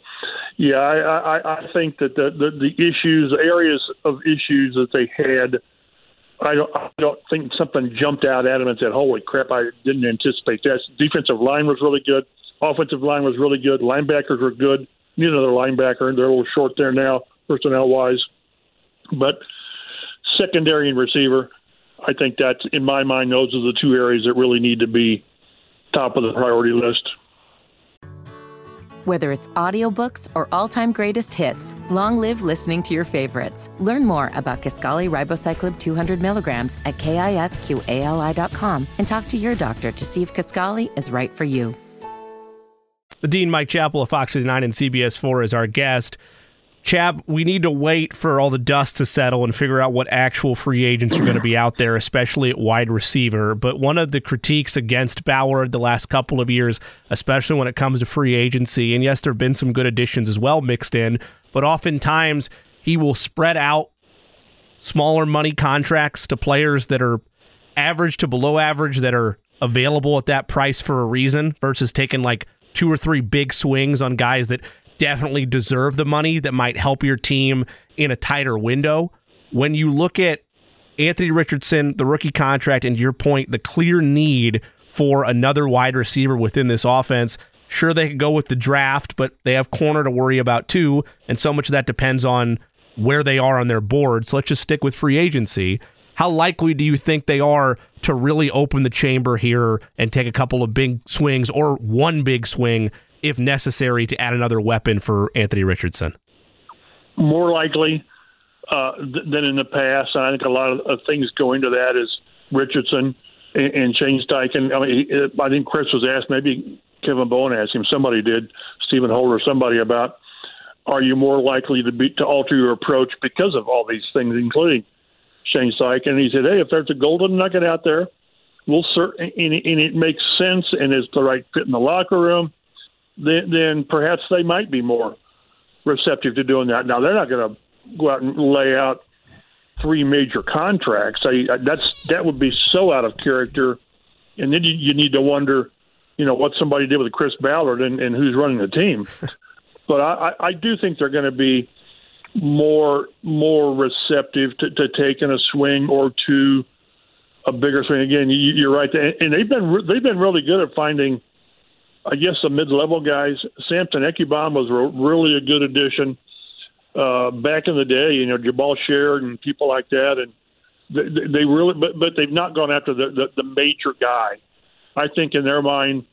yeah, I, I, I think that the, the the issues, areas of issues that they had, I don't I don't think something jumped out at them and said, "Holy crap! I didn't anticipate that." Defensive line was really good. Offensive line was really good. Linebackers were good. Need another linebacker. They're a little short there now, personnel wise. But secondary and receiver, I think that in my mind, those are the two areas that really need to be top of the priority list. Whether it's audiobooks or all-time greatest hits, long live listening to your favorites. Learn more about Kisqali Ribociclib 200 milligrams at kisqali.com and talk to your doctor to see if Kisqali is right for you. The Dean Mike Chappell of Fox 9 and CBS 4 is our guest. Chap, we need to wait for all the dust to settle and figure out what actual free agents are going to be out there, especially at wide receiver. But one of the critiques against Ballard the last couple of years, especially when it comes to free agency, and yes, there have been some good additions as well mixed in, but oftentimes he will spread out smaller money contracts to players that are average to below average that are available at that price for a reason versus taking like two or three big swings on guys that definitely deserve the money that might help your team in a tighter window. When you look at Anthony Richardson, the rookie contract, and your point, the clear need for another wide receiver within this offense. Sure, they could go with the draft, but they have corner to worry about too. And so much of that depends on where they are on their board. So let's just stick with free agency. How likely do you think they are to really open the chamber here and take a couple of big swings or one big swing if necessary, to add another weapon for Anthony Richardson? More likely uh, th- than in the past. And I think a lot of, things go into that is Richardson and, and Shane Steichen. I mean, he, I think Chris was asked, maybe Kevin Bowen asked him, somebody did, Stephen Holder, somebody about, are you more likely to be to alter your approach because of all these things, including Shane Steichen? And he said, hey, if there's a golden nugget out there, we'll cert- and, and it makes sense and it's the right fit in the locker room then, then perhaps they might be more receptive to doing that. Now they're not going to go out and lay out three major contracts. I, that's that would be so out of character, and then you, you need to wonder, you know, what somebody did with Chris Ballard and, and who's running the team. but I, I do think they're going to be more more receptive to, to taking a swing or two, a bigger swing. Again, you, you're right, and they've been they've been really good at finding I guess the mid-level guys. Samson Ebukam was really a good addition uh, back in the day. You know, Jabaal Sheard and people like that, and they, they really, but but they've not gone after the, the the major guy. I think in their mind,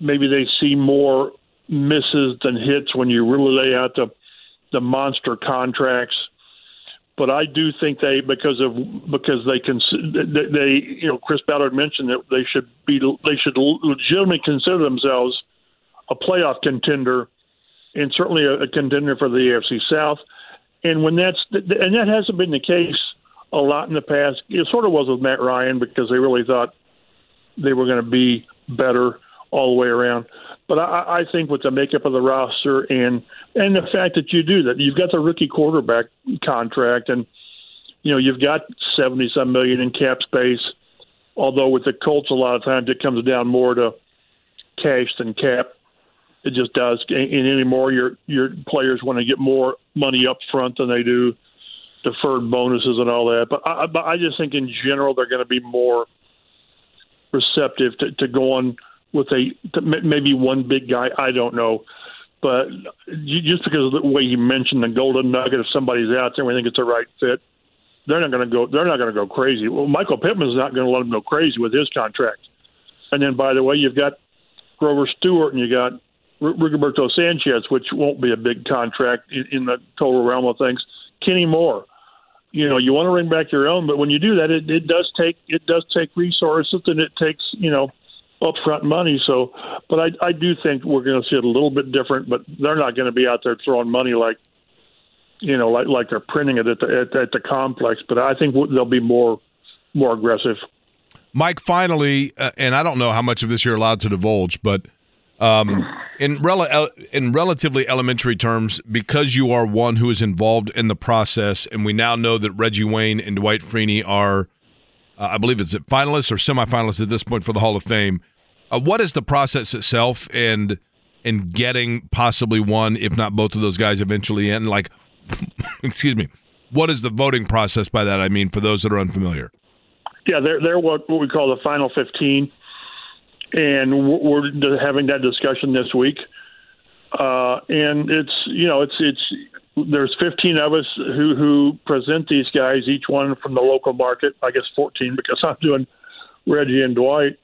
maybe they see more misses than hits when you really lay out the the monster contracts but I do think they because of because they can they you know Chris Ballard mentioned that they should be they should legitimately consider themselves a playoff contender and certainly a, a contender for the AFC South. And when that's and that hasn't been the case a lot in the past. It sort of was with Matt Ryan because they really thought they were going to be better all the way around. But I, I think with the makeup of the roster and and the fact that you do that, you've got the rookie quarterback contract, and you know you've got seventy some million in cap space. Although with the Colts, a lot of times it comes down more to cash than cap. It just does. And anymore, your your players want to get more money up front than they do deferred bonuses and all that. But I, but I just think in general they're going to be more receptive to, to going – with a maybe one big guy. I don't know, but just because of the way you mentioned the golden nugget, if somebody's out there, and we think it's a right fit. They're not going to go. They're not going to go crazy. Well, Michael Pittman's not going to let them go crazy with his contract. And then, by the way, you've got Grover Stewart and you got Rigoberto Sanchez, which won't be a big contract in, in the total realm of things. Kenny Moore, you know, you want to bring back your own, but when you do that, it, it does take it does take resources and it takes you know upfront money. So, but I, I do think we're going to see it a little bit different. But they're not going to be out there throwing money like, you know, like like they're printing it at the at, at the complex. But I think they'll be more more aggressive. Mike, finally, uh, and I don't know how much of this you're allowed to divulge, but um, in rel- in relatively elementary terms, because you are one who is involved in the process, and we now know that Reggie Wayne and Dwight Freeney are uh, I believe it's finalists or semifinalists at this point for the Hall of Fame. Uh, what is the process itself and in getting possibly one, if not both of those guys eventually in? Like, excuse me, what is the voting process by that? I mean, for those that are unfamiliar. Yeah, they're they're what, what we call the final fifteen, and we're having that discussion this week. Uh, and it's you know it's it's there's 15 of us who who present these guys, each one from the local market. I guess 14 because I'm doing Reggie and Dwight.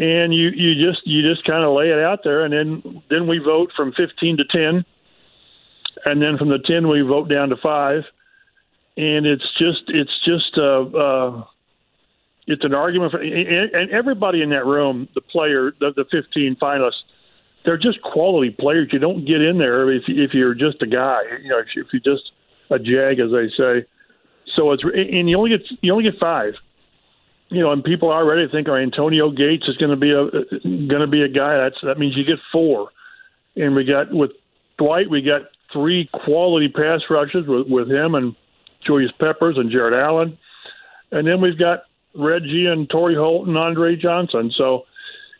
And you you just you just kind of lay it out there, and then then we vote from 15 to 10, and then from the 10 we vote down to five, and it's just it's just uh, uh, it's an argument for and and everybody in that room, the player, the, the 15 finalists they're just quality players. You don't get in there if if you're just a guy. You know, if, if you're just a jag, as they say. So it's and you only get you only get five. You know, and people already think, "Oh, Antonio Gates is going to be a going to be a guy." That's that means you get four, and we got with Dwight, we got three quality pass rushes with with him and Julius Peppers and Jared Allen, and then we've got Reggie and Torry Holt and Andre Johnson. So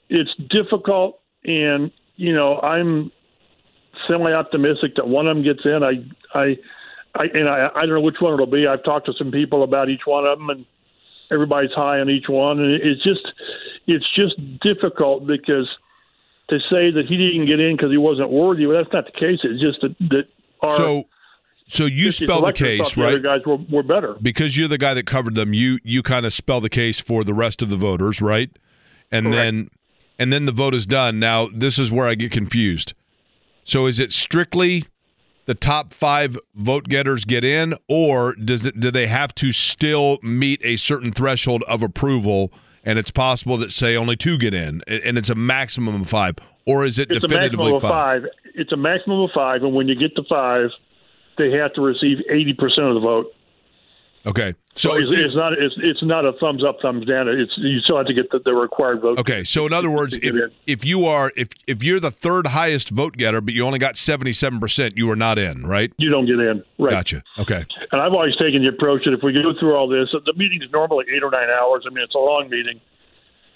it's difficult, and you know, I'm semi optimistic that one of them gets in. I, I, I, and I, I don't know which one it'll be. I've talked to some people about each one of them, and everybody's high on each one. And it's just, it's just difficult because to say that he didn't get in because he wasn't worthy, well, that's not the case. It's just that, that our so. So you spell the case, the right? guys were, were better because you're the guy that covered them. You you kind of spell the case for the rest of the voters, right? And Correct. then and then the vote is done. Now, this is where I get confused. So is it strictly the top five vote getters get in, or does it do they have to still meet a certain threshold of approval? And it's possible that say only two get in, and it's a maximum of five, or is it it's definitively a maximum of five? It's a maximum of five, and when you get to five, they have to receive eighty percent of the vote. Okay, so, so it's, it's, not it's, it's not a thumbs up, thumbs down. It's you still have to get the, the required vote. Okay, so in other words, if, if you are if if you're the third highest vote getter, but you only got seventy seven percent, you are not in, right? You don't get in, right? Gotcha. Okay. And I've always taken the approach that if we go through all this, the meeting is normally eight or nine hours. I mean, it's a long meeting,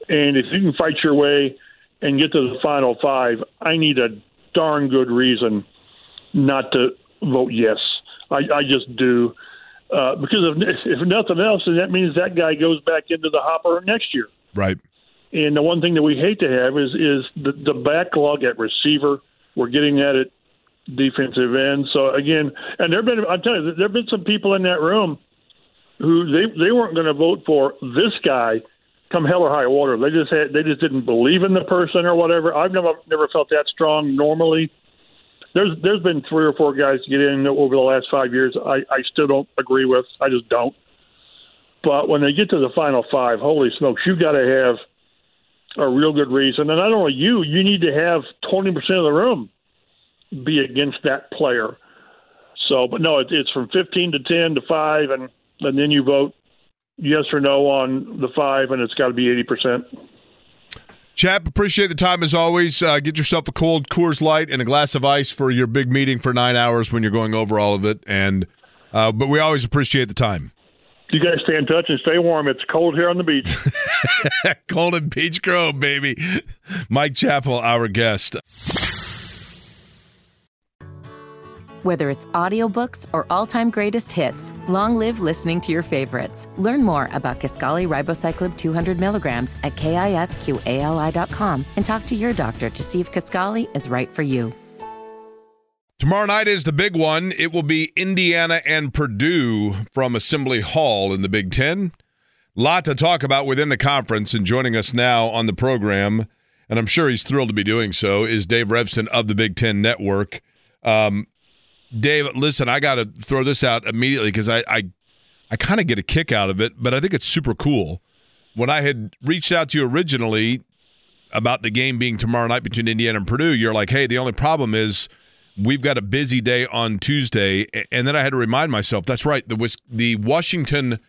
and if you can fight your way and get to the final five, I need a darn good reason not to vote yes. I, I just do uh, because if, if nothing else, then that means that guy goes back into the hopper next year. Right. And the one thing that we hate to have is is the, the backlog at receiver. We're getting at it defensive end. So again, and there've been I'm telling you, there've been some people in that room who they they weren't going to vote for this guy come hell or high water. They just had they just didn't believe in the person or whatever. I've never never felt that strong normally there's there's been three or four guys get in over the last five years. I, I still don't agree with. I just don't. But when they get to the final five, holy smokes, you got to have a real good reason. And not only you, you need to have twenty percent of the room be against that player. So, but no, it, it's from fifteen to ten to five, and and then you vote yes or no on the five, and it's got to be eighty percent. Chap, appreciate the time as always. Uh, get yourself a cold Coors Light and a glass of ice for your big meeting for nine hours when you're going over all of it. And uh, but we always appreciate the time. You guys stay in touch and stay warm. It's cold here on the beach. cold in Beech Grove, baby. Mike Chappell, our guest. Whether it's audiobooks or all-time greatest hits, long live listening to your favorites. Learn more about Kisqali Ribociclib 200 milligrams at kisqali.com and talk to your doctor to see if Kisqali is right for you. Tomorrow night is the big one. It will be Indiana and Purdue from Assembly Hall in the Big Ten. Lot to talk about within the conference, and joining us now on the program, and I'm sure he's thrilled to be doing so, is Dave Revsine of the Big Ten Network. Um, Dave, listen, I got to throw this out immediately because I, I, I kind of get a kick out of it, but I think it's super cool. When I had reached out to you originally about the game being tomorrow night between Indiana and Purdue, you're like, hey, the only problem is we've got a busy day on Tuesday. And then I had to remind myself, that's right, the, the Washington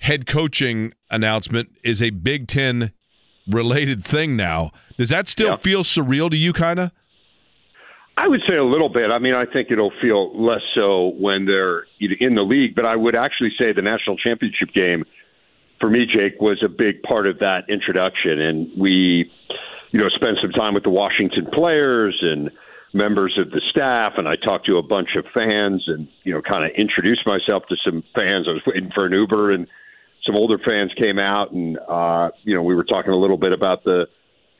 head coaching announcement is a Big Ten related thing now. Does that still yeah. feel surreal to you, kind of? I would say a little bit. I mean, I think it'll feel less so when they're in the league, but I would actually say the national championship game for me, Jake, was a big part of that introduction. And we, you know, spent some time with the Washington players and members of the staff, and I talked to a bunch of fans and, you know, kind of introduced myself to some fans. I was waiting for an Uber, and some older fans came out, and, uh, you know, we were talking a little bit about the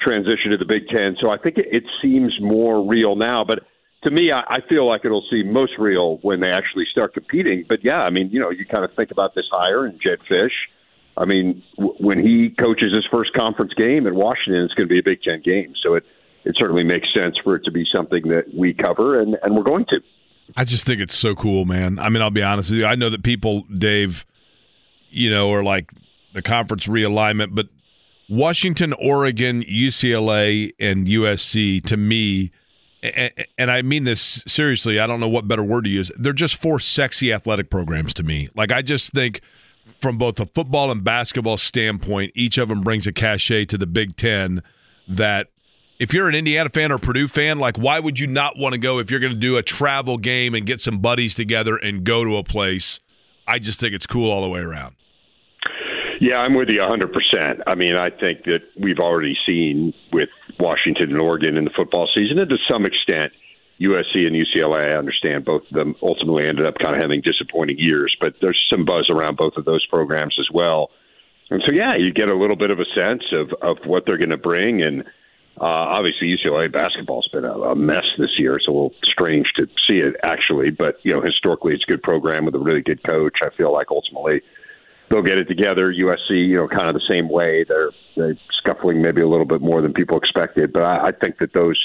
transition to the Big Ten. So I think it, it seems more real now. But to me, I, I feel like it'll seem most real when they actually start competing. But yeah, I mean, you know, you kind of think about this hire and Jedd Fisch. I mean, w- when he coaches his first conference game in Washington, it's going to be a Big Ten game. So it it certainly makes sense for it to be something that we cover, and and we're going to. I just think it's so cool, man. I mean, I'll be honest with you. I know that people, Dave, you know, are like the conference realignment, but Washington, Oregon, UCLA, and USC to me, and I mean this seriously, I don't know what better word to use. They're just four sexy athletic programs to me. Like, I just think from both a football and basketball standpoint, each of them brings a cachet to the Big Ten that if you're an Indiana fan or Purdue fan, like why would you not want to go if you're going to do a travel game and get some buddies together and go to a place? I just think it's cool all the way around. Yeah, I'm with you 100%. I mean, I think that we've already seen with Washington and Oregon in the football season, and to some extent, USC and UCLA, I understand both of them ultimately ended up kind of having disappointing years, but there's some buzz around both of those programs as well. And so, yeah, you get a little bit of a sense of, of what they're going to bring. And uh, obviously, UCLA basketball's been a, a mess this year. It's a little strange to see it actually, but you know, historically, it's a good program with a really good coach. I feel like ultimately they'll get it together. USC, you know, kind of the same way. They're they're scuffling maybe a little bit more than people expected, but I, I think that those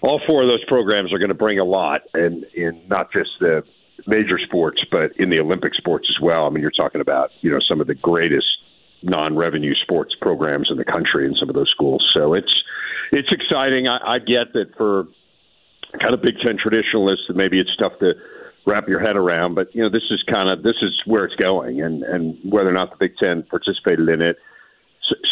all four of those programs are going to bring a lot, and in not just the major sports, but in the Olympic sports as well. I mean, you're talking about you know some of the greatest non-revenue sports programs in the country in some of those schools. So it's it's exciting. I, I get that for kind of Big Ten traditionalists, that maybe it's tough to wrap your head around, but you know this is kind of this is where it's going, and and whether or not the Big Ten participated in it,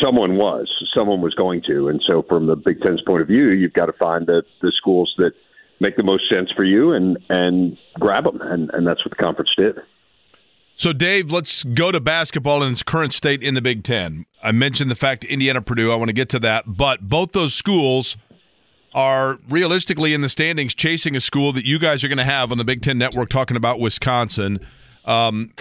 someone was, someone was going to, and so from the Big Ten's point of view, you've got to find the the schools that make the most sense for you and and grab them, and and that's what the conference did. So, Dave, let's go to basketball in its current state in the Big Ten. I mentioned the fact Indiana Purdue. I want to get to that, but both those schools are realistically in the standings chasing a school that you guys are going to have on the Big Ten Network talking about Wisconsin. Um,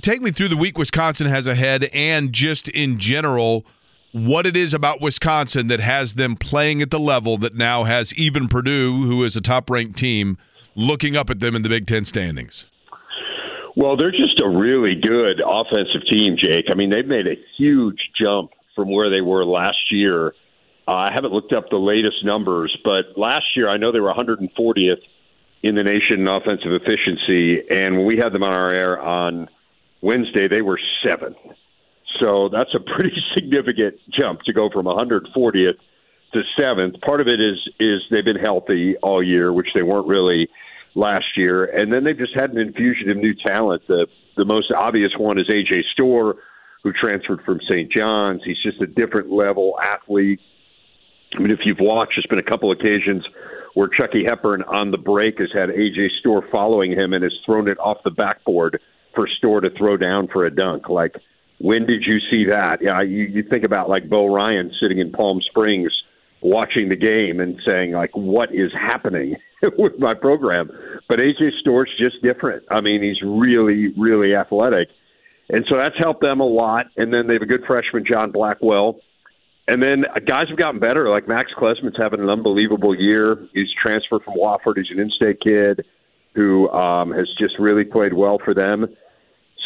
take me through the week Wisconsin has ahead and just in general what it is about Wisconsin that has them playing at the level that now has even Purdue, who is a top ranked team, looking up at them in the Big Ten standings. Well, they're just a really good offensive team, Jake. I mean, they've made a huge jump from where they were last year. Uh, I haven't looked up the latest numbers, but last year I know they were 140th in the nation in offensive efficiency, and when we had them on our air on Wednesday, they were seventh. So that's a pretty significant jump to go from 140th to seventh. Part of it is is they've been healthy all year, which they weren't really last year, and then they've just had an infusion of new talent. The the most obvious one is AJ Storr, who transferred from St. John's. He's just a different level athlete. I mean, if you've watched, there's been a couple occasions where Chucky Hepburn on the break has had AJ Storr following him and has thrown it off the backboard for Storr to throw down for a dunk. Like, when did you see that? Yeah, you, you think about like Bo Ryan sitting in Palm Springs watching the game and saying like, what is happening with my program? But AJ Storr's just different. I mean, he's really, really athletic. And so that's helped them a lot. And then they have a good freshman, John Blackwell. And then guys have gotten better. Like Max Klesmit's having an unbelievable year. He's transferred from Wofford. He's an in-state kid who um, has just really played well for them.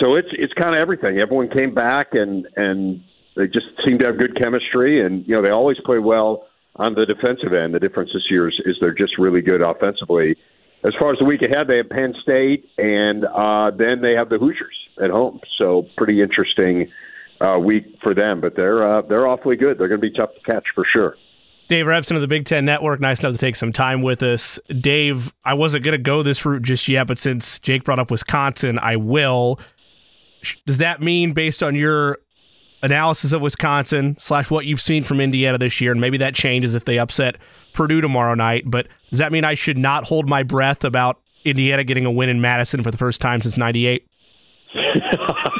So it's it's kind of everything. Everyone came back and and they just seem to have good chemistry. And you know they always play well on the defensive end. The difference this year is, is they're just really good offensively. As far as the week ahead, they have Penn State, and uh, then they have the Hoosiers at home. So pretty interesting uh, week for them. But they're uh, they're awfully good. They're going to be tough to catch for sure. Dave Revsine of the Big Ten Network, nice enough to take some time with us. Dave, I wasn't going to go this route just yet, but since Jake brought up Wisconsin, I will. Does that mean, based on your analysis of Wisconsin slash what you've seen from Indiana this year, and maybe that changes if they upset Purdue tomorrow night. But does that mean I should not hold my breath about Indiana getting a win in Madison for the first time since '98?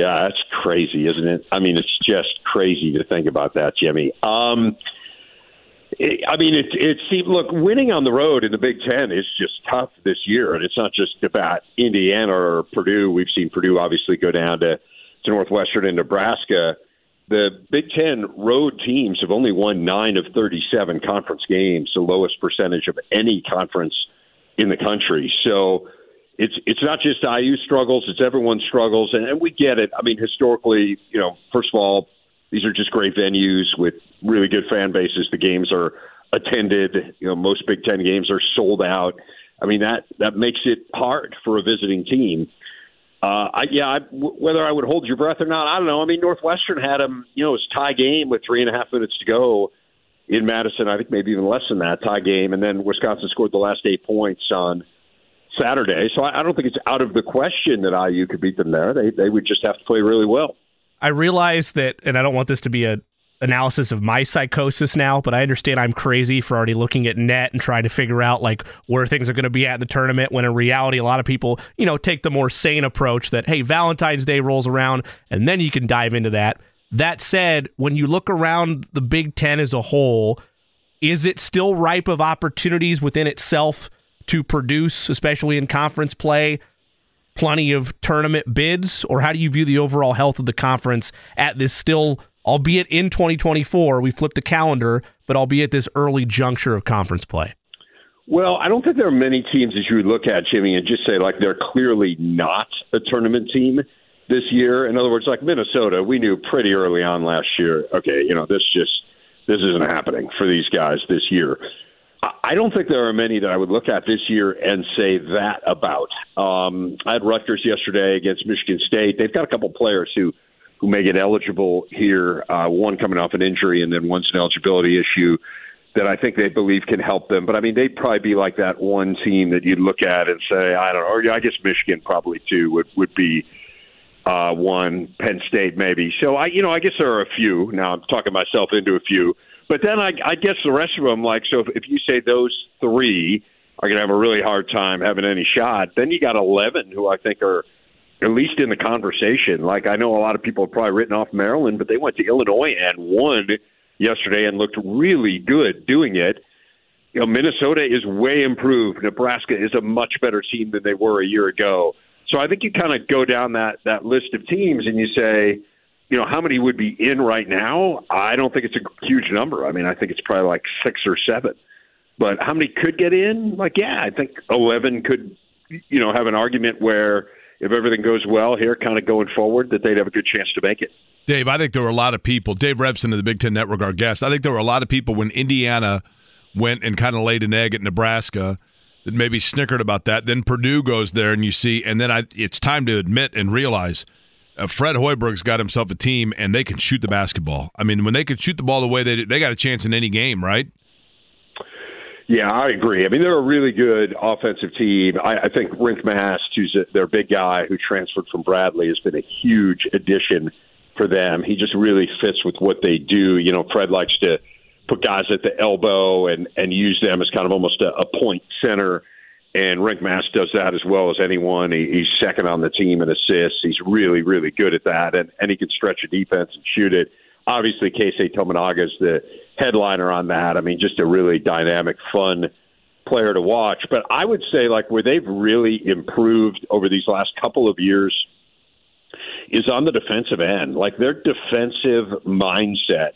Yeah, that's crazy, isn't it? I mean, it's just crazy to think about that, Jimmy. Um, it, I mean, it it seems look winning on the road in the Big Ten is just tough this year, and it's not just about Indiana or Purdue. We've seen Purdue obviously go down to to Northwestern and Nebraska. The Big Ten road teams have only won nine of 37 conference games, the lowest percentage of any conference in the country. So it's it's not just IU struggles; it's everyone's struggles, and, and we get it. I mean, historically, you know, first of all, these are just great venues with really good fan bases. The games are attended. You know, most Big Ten games are sold out. I mean that that makes it hard for a visiting team. Uh, I, yeah, I, w- whether I would hold your breath or not, I don't know. I mean, Northwestern had them. You know, it was tie game with three and a half minutes to go in Madison. I think maybe even less than that tie game, and then Wisconsin scored the last eight points on Saturday. So I, I don't think it's out of the question that IU could beat them there. They they would just have to play really well. I realize that, and I don't want this to be a analysis of my psychosis now, but I understand I'm crazy for already looking at net and trying to figure out like where things are going to be at in the tournament. When in reality, a lot of people, you know, take the more sane approach that hey, Valentine's Day rolls around, and then you can dive into that. That said, when you look around the Big Ten as a whole, is it still ripe of opportunities within itself to produce, especially in conference play, plenty of tournament bids? Or how do you view the overall health of the conference at this still, albeit in 2024, we flipped the calendar, but albeit this early juncture of conference play? Well, I don't think there are many teams that you would look at, Jimmy, and just say, like, they're clearly not a tournament team this year. In other words, like Minnesota, we knew pretty early on last year, okay, you know, this just this isn't happening for these guys this year. I don't think there are many that I would look at this year and say that about. Um, I had Rutgers yesterday against Michigan State. They've got a couple players who who may get eligible here. Uh, one coming off an injury, and then one's an eligibility issue that I think they believe can help them. But I mean, they'd probably be like that one team that you'd look at and say, I don't know. Or I guess Michigan probably too would would be uh, one. Penn State maybe. So I, you know, I guess there are a few. Now I'm talking myself into a few but then I, I guess the rest of them, like, so if, if you say those three are going to have a really hard time having any shot, then you got 11 who I think are at least in the conversation. Like, I know a lot of people have probably written off Maryland, but they went to Illinois and won yesterday and looked really good doing it. You know, Minnesota is way improved. Nebraska is a much better team than they were a year ago. So I think you kind of go down that that list of teams and you say, you know, how many would be in right now? I don't think it's a huge number. I mean, I think it's probably like six or seven. But how many could get in? Like, yeah, I think 11 could, you know, have an argument where if everything goes well here, kind of going forward, that they'd have a good chance to make it. Dave, I think there were a lot of people. Dave Revsine of the Big Ten Network, our guest. I think there were a lot of people when Indiana went and kind of laid an egg at Nebraska that maybe snickered about that. Then Purdue goes there, and you see, and then I, it's time to admit and realize – uh, Fred Hoiberg's got himself a team, and they can shoot the basketball. I mean, when they can shoot the ball the way they they got a chance in any game, right? Yeah, I agree. I mean, they're a really good offensive team. I, I think Rienk Mast, who's a, their big guy who transferred from Bradley, has been a huge addition for them. He just really fits with what they do. You know, Fred likes to put guys at the elbow and and use them as kind of almost a, a point center and Rienk Mast does that as well as anyone. He, he's second on the team in assists. He's really, really good at that, and, and he can stretch a defense and shoot it. Obviously, Keisei Tominaga is the headliner on that. I mean, just a really dynamic, fun player to watch. But I would say, like, where they've really improved over these last couple of years is on the defensive end. Like, their defensive mindset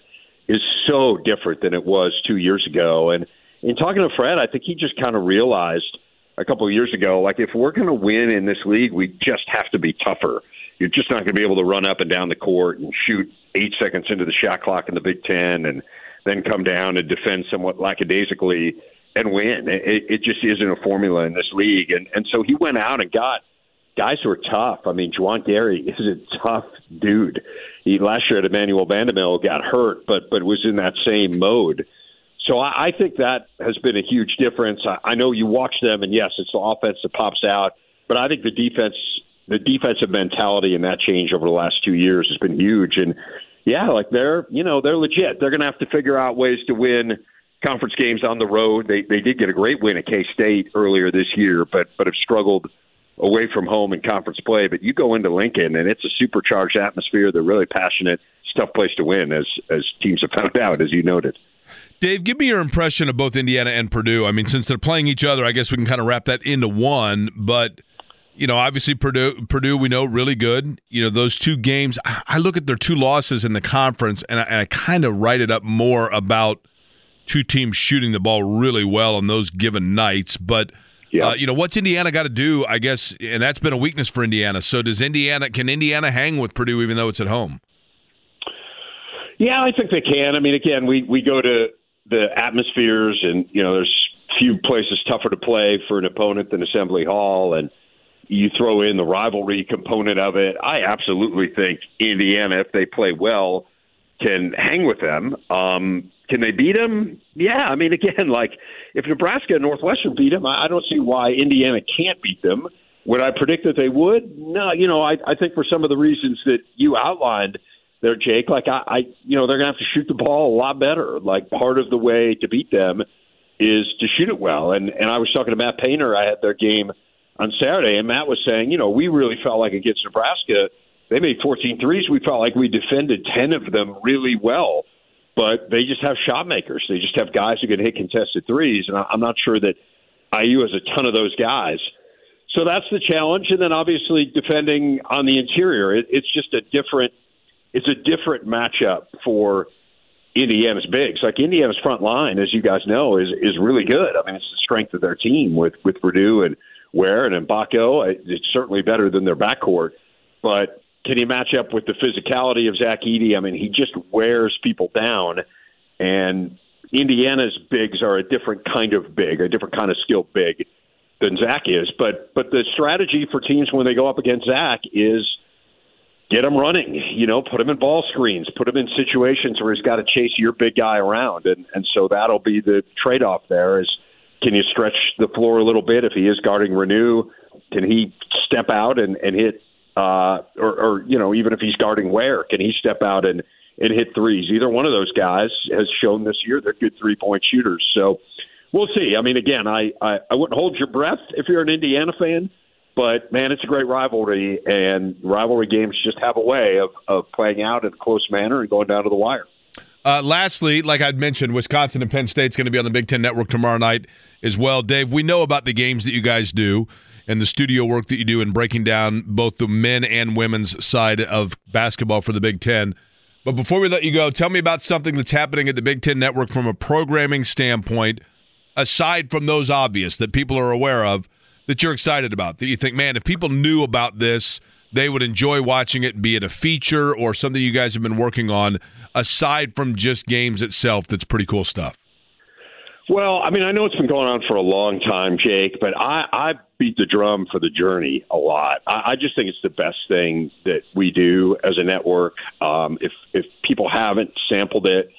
is so different than it was two years ago. And in talking to Fred, I think he just kind of realized a couple of years ago, like if we're going to win in this league, we just have to be tougher. You're just not going to be able to run up and down the court and shoot eight seconds into the shot clock in the Big Ten and then come down and defend somewhat lackadaisically and win. It, it just isn't a formula in this league. And and so he went out and got guys who are tough. I mean, Juwan Gary is a tough dude. He last year at Emmanuel Bandoumel got hurt, but but was in that same mode. So I, I think that has been a huge difference. I, I know you watch them, and yes, it's the offense that pops out, but I think the defense, the defensive mentality, and that change over the last two years has been huge. And yeah, like they're you know they're legit. They're going to have to figure out ways to win conference games on the road. They they did get a great win at K State earlier this year, but but have struggled away from home in conference play. But you go into Lincoln, and it's a supercharged atmosphere. They're really passionate. It's a tough place to win, as as teams have found out, as you noted. Dave, give me your impression of both Indiana and Purdue. I mean, since they're playing each other, I guess we can kind of wrap that into one. But you know, obviously Purdue, Purdue, we know really good. You know, those two games. I look at their two losses in the conference, and I, and I kind of write it up more about two teams shooting the ball really well on those given nights. But yeah. Uh, you know, what's Indiana got to do? I guess, and that's been a weakness for Indiana. So does Indiana? Can Indiana hang with Purdue even though it's at home? Yeah, I think they can. I mean, again, we we go to the atmospheres, and you know, there's few places tougher to play for an opponent than Assembly Hall, and you throw in the rivalry component of it. I absolutely think Indiana, if they play well, can hang with them. Um, can they beat them? Yeah. I mean, again, like if Nebraska and Northwestern beat them, I don't see why Indiana can't beat them. Would I predict that they would? No. You know, I, I think for some of the reasons that you outlined there, Jake, like I, I you know, they're to have to shoot the ball a lot better. Like part of the way to beat them is to shoot it well. And and I was talking to Matt Painter. I had their game on Saturday, and Matt was saying, you know, we really felt like against Nebraska, they made 14 threes. We felt like we defended 10 of them really well, but they just have shot makers. They just have guys who can hit contested threes, and I'm not sure that IU has a ton of those guys. So that's the challenge, and then obviously defending on the interior. It, it's just a different, it's a different matchup for Indiana's bigs. Like Indiana's front line, as you guys know, is is really good. I mean, it's the strength of their team with with Purdue and Ware and Mgbako. It's certainly better than their backcourt, but can he match up with the physicality of Zach Edey? I mean, he just wears people down, and Indiana's bigs are a different kind of big, a different kind of skill big than Zach is. But but the strategy for teams when they go up against Zach is get him running. You know, put him in ball screens, put him in situations where he's got to chase your big guy around, and and so that'll be the trade off. There is can you stretch the floor a little bit if he is guarding Reneau? Can he step out and and hit uh, or, or you know, even if he's guarding Ware, can he step out and and hit threes? Either one of those guys has shown this year they're good three point shooters. So we'll see. I mean, again, I, I I wouldn't hold your breath if you're an Indiana fan, but man, it's a great rivalry, and rivalry games just have a way of of playing out in a close manner and going down to the wire. Uh, lastly, like I'd mentioned, Wisconsin and Penn State's going to be on the Big Ten Network tomorrow night as well. Dave, we know about the games that you guys do and the studio work that you do in breaking down both the men and women's side of basketball for the Big Ten. But before we let you go, tell me about something that's happening at the Big Ten Network from a programming standpoint, aside from those obvious that people are aware of, that you're excited about, that you think, man, if people knew about this, they would enjoy watching it, be it a feature or something you guys have been working on, aside from just games itself, that's pretty cool stuff. Well, I mean, I know it's been going on for a long time, Jake, but I, I beat the drum for the journey a lot. I, I just think it's the best thing that we do as a network. Um, if if people haven't sampled it,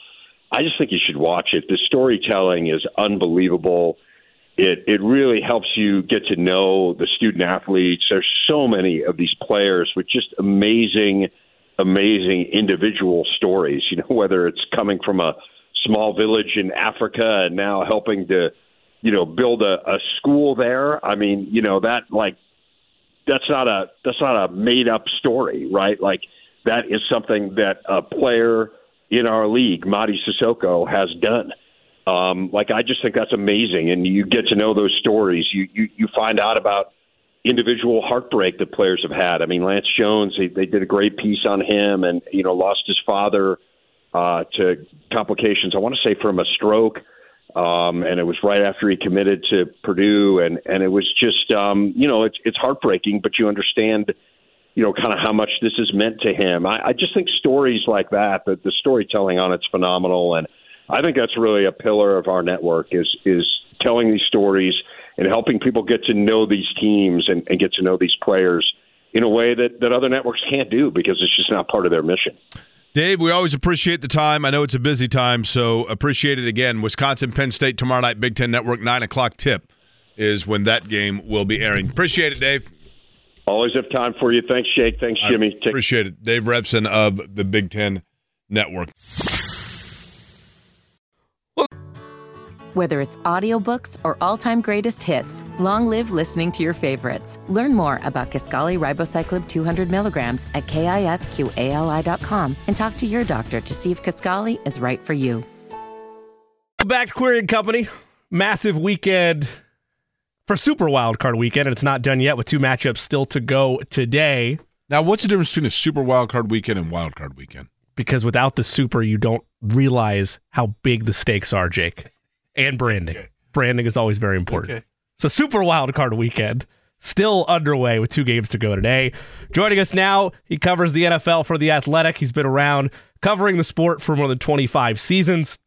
I just think you should watch it. The storytelling is unbelievable. It it really helps you get to know the student athletes. There's so many of these players with just amazing, amazing individual stories. You know, whether it's coming from a small village in Africa and now helping to, you know, build a, a school there. I mean, you know, that like that's not a that's not a made up story, right? Like that is something that a player in our league, Mady Sissoko, has done. Um, like I just think that's amazing, and you get to know those stories. You you you find out about individual heartbreak that players have had. I mean, Lance Jones, they, they did a great piece on him, and you know, lost his father uh, to complications. I want to say from a stroke, um, and it was right after he committed to Purdue, and and it was just um, you know it's it's heartbreaking, but you understand you know kind of how much this has meant to him. I, I just think stories like that, the, the storytelling on it's phenomenal, and I think that's really a pillar of our network is is telling these stories and helping people get to know these teams and, and get to know these players in a way that, that other networks can't do because it's just not part of their mission. Dave, we always appreciate the time. I know it's a busy time, so appreciate it again. Wisconsin, Penn State tomorrow night, Big Ten Network, 9 o'clock tip is when that game will be airing. Appreciate it, Dave. Always have time for you. Thanks, Jake. Thanks, Jimmy. I appreciate it. Dave Revsine of the Big Ten Network. Whether it's audiobooks or all-time greatest hits, long live listening to your favorites. Learn more about Kisqali Ribociclib 200 milligrams at kisqali.com and talk to your doctor to see if Kisqali is right for you. Back to Query and Company. Massive weekend for Super Wild Card Weekend, and it's not done yet with two matchups still to go today. Now, what's the difference between a Super Wild Card Weekend and Wild Card Weekend? Because without the Super, you don't realize how big the stakes are, Jake. And branding. Okay. Branding is always very important. Okay. So, Super Wild Card Weekend still underway with two games to go today. Joining us now, he covers the NFL for The Athletic. He's been around covering the sport for more than 25 seasons.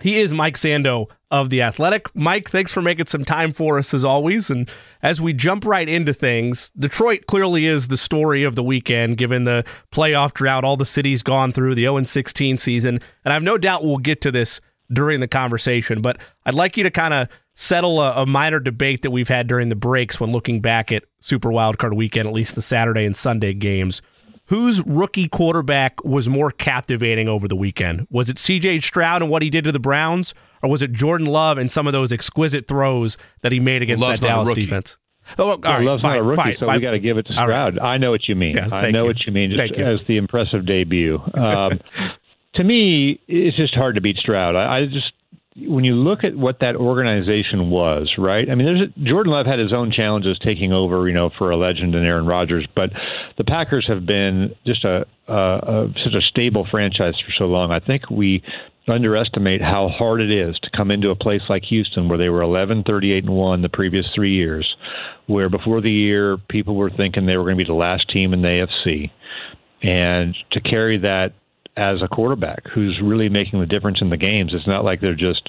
He is Mike Sando of The Athletic. Mike, thanks for making some time for us as always. And as we jump right into things, Detroit clearly is the story of the weekend, given the playoff drought all the city's gone through, the 0 16 season. And I've no doubt we'll get to this during the conversation, but I'd like you to kind of settle a, a, minor debate that we've had during the breaks when looking back at Super Wildcard weekend, at least the Saturday and Sunday games whose rookie quarterback was more captivating over the weekend? Was it CJ Stroud and what he did to the Browns, or was it Jordan Love and some of those exquisite throws that he made against Love's that Dallas defense? Oh, all right, Love's fine, not a rookie, fine, so fine. we got to give it to Stroud. Right. I know what you mean. Yes, I know you. what you mean, just you. as the impressive debut. Um, to me, it's just hard to beat Stroud. I, I just when you look at what that organization was, right? I mean, there's a, Jordan Love had his own challenges taking over, you know, for a legend in Aaron Rodgers, but the Packers have been just a, a, a such a stable franchise for so long. I think we underestimate how hard it is to come into a place like Houston where they were 11 38 and 1 the previous 3 years where before the year people were thinking they were going to be the last team in the AFC and to carry that as a quarterback who's really making the difference in the games. It's not like they're just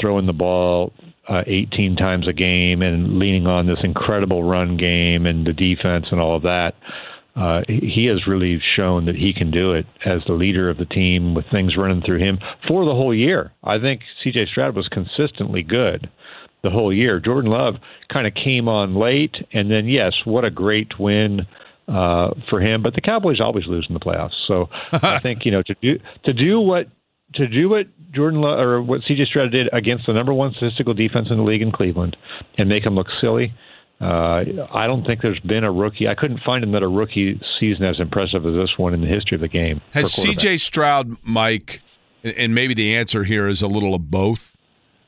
throwing the ball uh, 18 times a game and leaning on this incredible run game and the defense and all of that. Uh, he has really shown that he can do it as the leader of the team with things running through him for the whole year. I think C.J. Stroud was consistently good the whole year. Jordan Love kind of came on late, and then yes, what a great win uh, for him. But the Cowboys always lose in the playoffs, so I think you know to do to do what to do what Jordan Lo- or what CJ Stroud did against the number one statistical defense in the league in Cleveland and make him look silly. Uh, I don't think there's been a rookie. I couldn't find another rookie season as impressive as this one in the history of the game. Has CJ Stroud, Mike, and maybe the answer here is a little of both,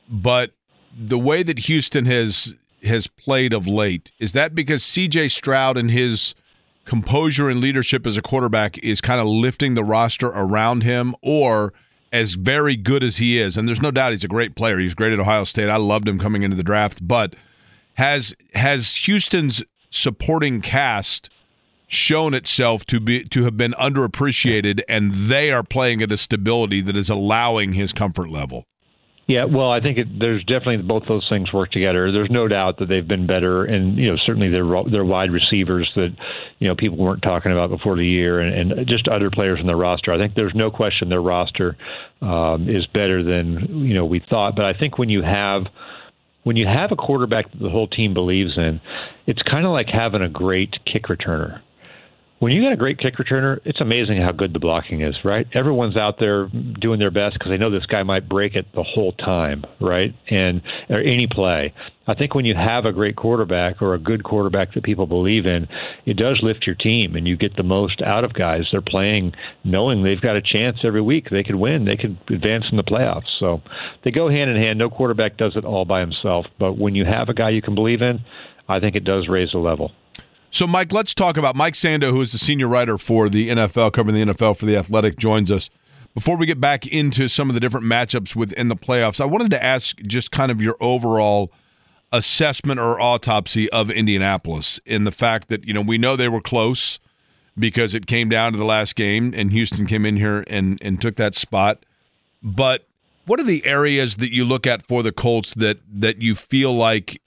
but the way that Houston has has played of late is that because CJ Stroud and his composure and leadership as a quarterback is kind of lifting the roster around him or as very good as he is. And there's no doubt he's a great player. He's great at ohio state. I loved him coming into the draft. But has has houston's supporting cast shown itself to be to have been underappreciated and they are playing at a stability that is allowing his comfort level yeah, well, I think it, there's definitely both those things work together. There's no doubt that they've been better, and you know certainly they're they're wide receivers that you know people weren't talking about before the year, and, and just other players in their roster. I think there's no question their roster um, is better than you know we thought. But I think when you have when you have a quarterback that the whole team believes in, it's kind of like having a great kick returner when you got a great kick returner, it's amazing how good the blocking is, right? Everyone's out there doing their best because they know this guy might break it the whole time, right? And or any play. I think when you have a great quarterback or a good quarterback that people believe in, it does lift your team and you get the most out of guys. They're playing knowing they've got a chance every week. They could win. They could advance in the playoffs. So they go hand in hand. No quarterback does it all by himself. But when you have a guy you can believe in, I think it does raise the level. So, Mike, let's talk about Mike Sando, who is the senior writer for the NFL, covering the NFL for the Athletic, joins us. Before we get back into some of the different matchups within the playoffs, I wanted to ask just kind of your overall assessment or autopsy of Indianapolis in the fact that, you know, we know they were close because it came down to the last game and Houston came in here and, and took that spot. But what are the areas that you look at for the Colts that that you feel like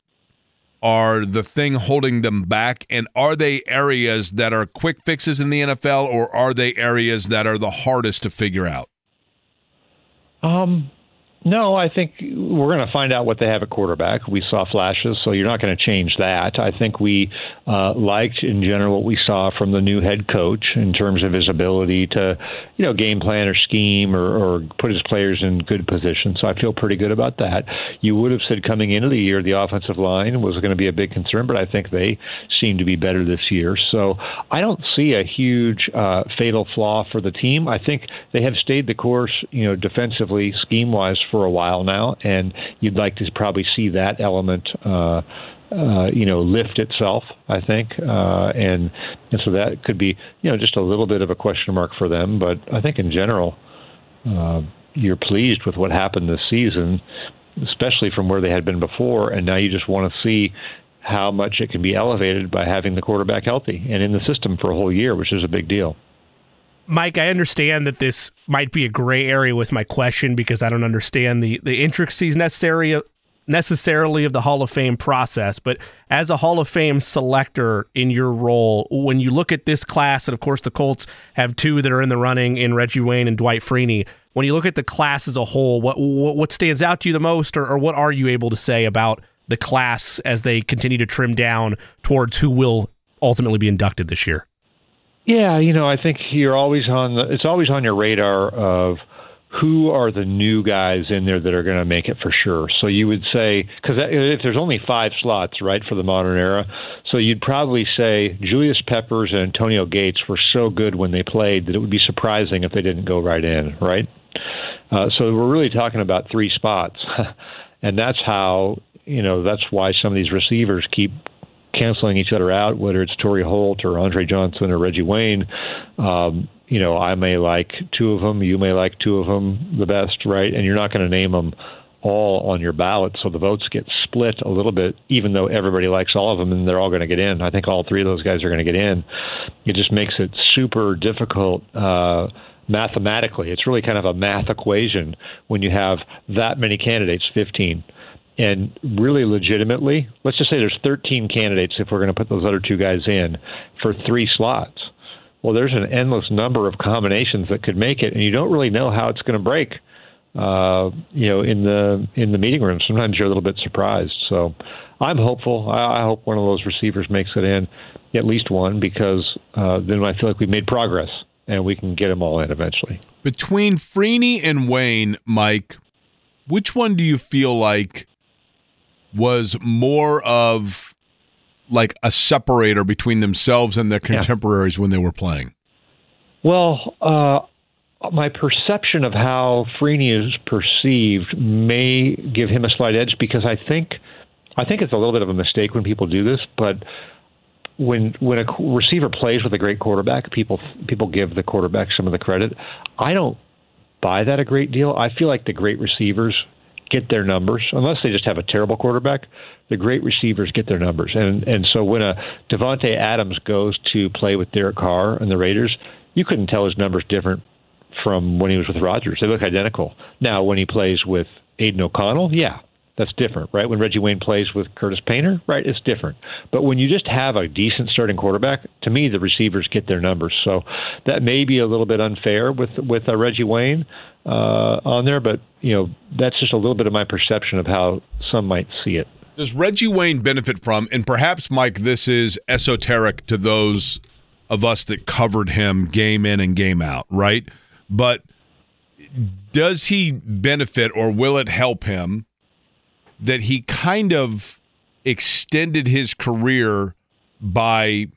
are the thing holding them back? And are they areas that are quick fixes in the NFL, or are they areas that are the hardest to figure out? Um, No, I think we're going to find out what they have at quarterback. We saw flashes, so you're not going to change that. I think we uh, liked, in general, what we saw from the new head coach in terms of his ability to, you know, game plan or scheme or, or put his players in good position. So I feel pretty good about that. You would have said coming into the year the offensive line was going to be a big concern, but I think they seem to be better this year. So I don't see a huge uh, fatal flaw for the team. I think they have stayed the course, you know, defensively, scheme wise for a while now, and you'd like to probably see that element. Uh, uh, you know, lift itself, I think, uh, and and so that could be, you know, just a little bit of a question mark for them. But I think in general, uh, you're pleased with what happened this season, especially from where they had been before, and now you just want to see how much it can be elevated by having the quarterback healthy and in the system for a whole year, which is a big deal. Mike, I understand that this might be a gray area with my question because I don't understand the, the intricacies necessary necessarily of the Hall of Fame process, but as a Hall of Fame selector in your role, when you look at this class, and of course the Colts have two that are in the running in Reggie Wayne and Dwight Freeney. When you look at the class as a whole, what what, stands out to you the most, or, or what are you able to say about the class as they continue to trim down towards who will ultimately be inducted this year? Yeah, you know, I think you're always on the. It's always on your radar of who are the new guys in there that are going to make it for sure. So you would say because if there's only five slots, right, for the modern era, so you'd probably say Julius Peppers and Antonio Gates were so good when they played that it would be surprising if they didn't go right in, right? Uh, so we're really talking about three spots, and that's how you know that's why some of these receivers keep canceling each other out, whether it's Torry Holt or Andre Johnson or Reggie Wayne. Um, you know, I may like two of them, you may like two of them the best, right? And you're not going to name them all on your ballot, so the votes get split a little bit, even though everybody likes all of them and they're all going to get in. I think all three of those guys are going to get in. It just makes it super difficult. Uh, mathematically, it's really kind of a math equation when you have that many candidates, 15 and really legitimately, let's just say there's 13 candidates if we're going to put those other two guys in for three slots. Well, there's an endless number of combinations that could make it, and you don't really know how it's going to break. Uh, you know, in the in the meeting room, sometimes you're a little bit surprised. So, I'm hopeful. I, I hope one of those receivers makes it in, at least one, because uh, then I feel like we've made progress and we can get them all in eventually. Between Freeney and Wayne, Mike, which one do you feel like was more of like a separator between themselves and their contemporaries yeah. when they were playing? Well, uh, my perception of how Freeney is perceived may give him a slight edge because I think I think it's a little bit of a mistake when people do this, but when when a receiver plays with a great quarterback, people people give the quarterback some of the credit. I don't buy that a great deal. I feel like the great receivers get their numbers unless they just have a terrible quarterback. The great receivers get their numbers, and and so when a Davante Adams goes to play with Derek Carr and the Raiders, you couldn't tell his numbers different from when he was with Rodgers. They look identical. Now when he plays with Aidan O'Connell, yeah, that's different, right? When Reggie Wayne plays with Curtis Painter, right, it's different. But when you just have a decent starting quarterback, to me, the receivers get their numbers. So that may be a little bit unfair with with uh, Reggie Wayne uh, on there, but you know that's just a little bit of my perception of how some might see it. Does Reggie Wayne benefit from, and perhaps Mike, this is esoteric to those of us that covered him game in and game out, right? But does he benefit, or will it help him that he kind of extended his career by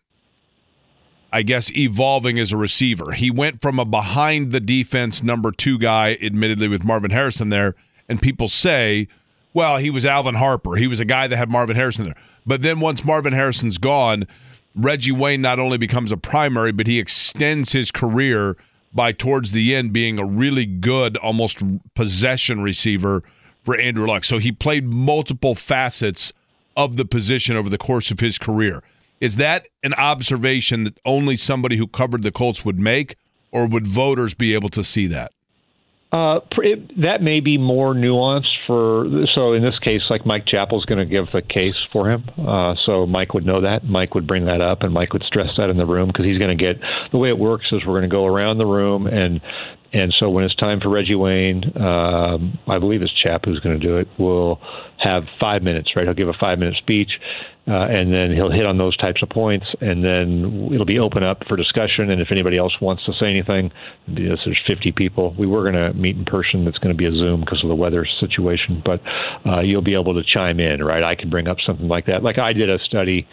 I guess, evolving as a receiver. He went from a behind the defense number two guy, admittedly, with Marvin Harrison there. And people say, well, he was Alvin Harper. He was a guy that had Marvin Harrison there. But then once Marvin Harrison's gone, Reggie Wayne not only becomes a primary, but he extends his career by towards the end being a really good, almost possession receiver for Andrew Luck. So he played multiple facets of the position over the course of his career. Is that an observation that only somebody who covered the Colts would make, or would voters be able to see that? Uh, it, that may be more nuanced for. So in this case, like Mike Chappell's going to give the case for him. Uh, so Mike would know that. Mike would bring that up, and Mike would stress that in the room because he's going to get. The way it works is we're going to go around the room and. And so when it's time for Reggie Wayne, um, I believe it's Chap who's going to do it. We'll have five minutes, right? He'll give a five minute speech uh, and then he'll hit on those types of points, and then it'll be open up for discussion. And if anybody else wants to say anything, because there's 50 people, we were going to meet in person. It's going to be a Zoom because of the weather situation, but uh, you'll be able to chime in, right? I can bring up something like that. Like I did a study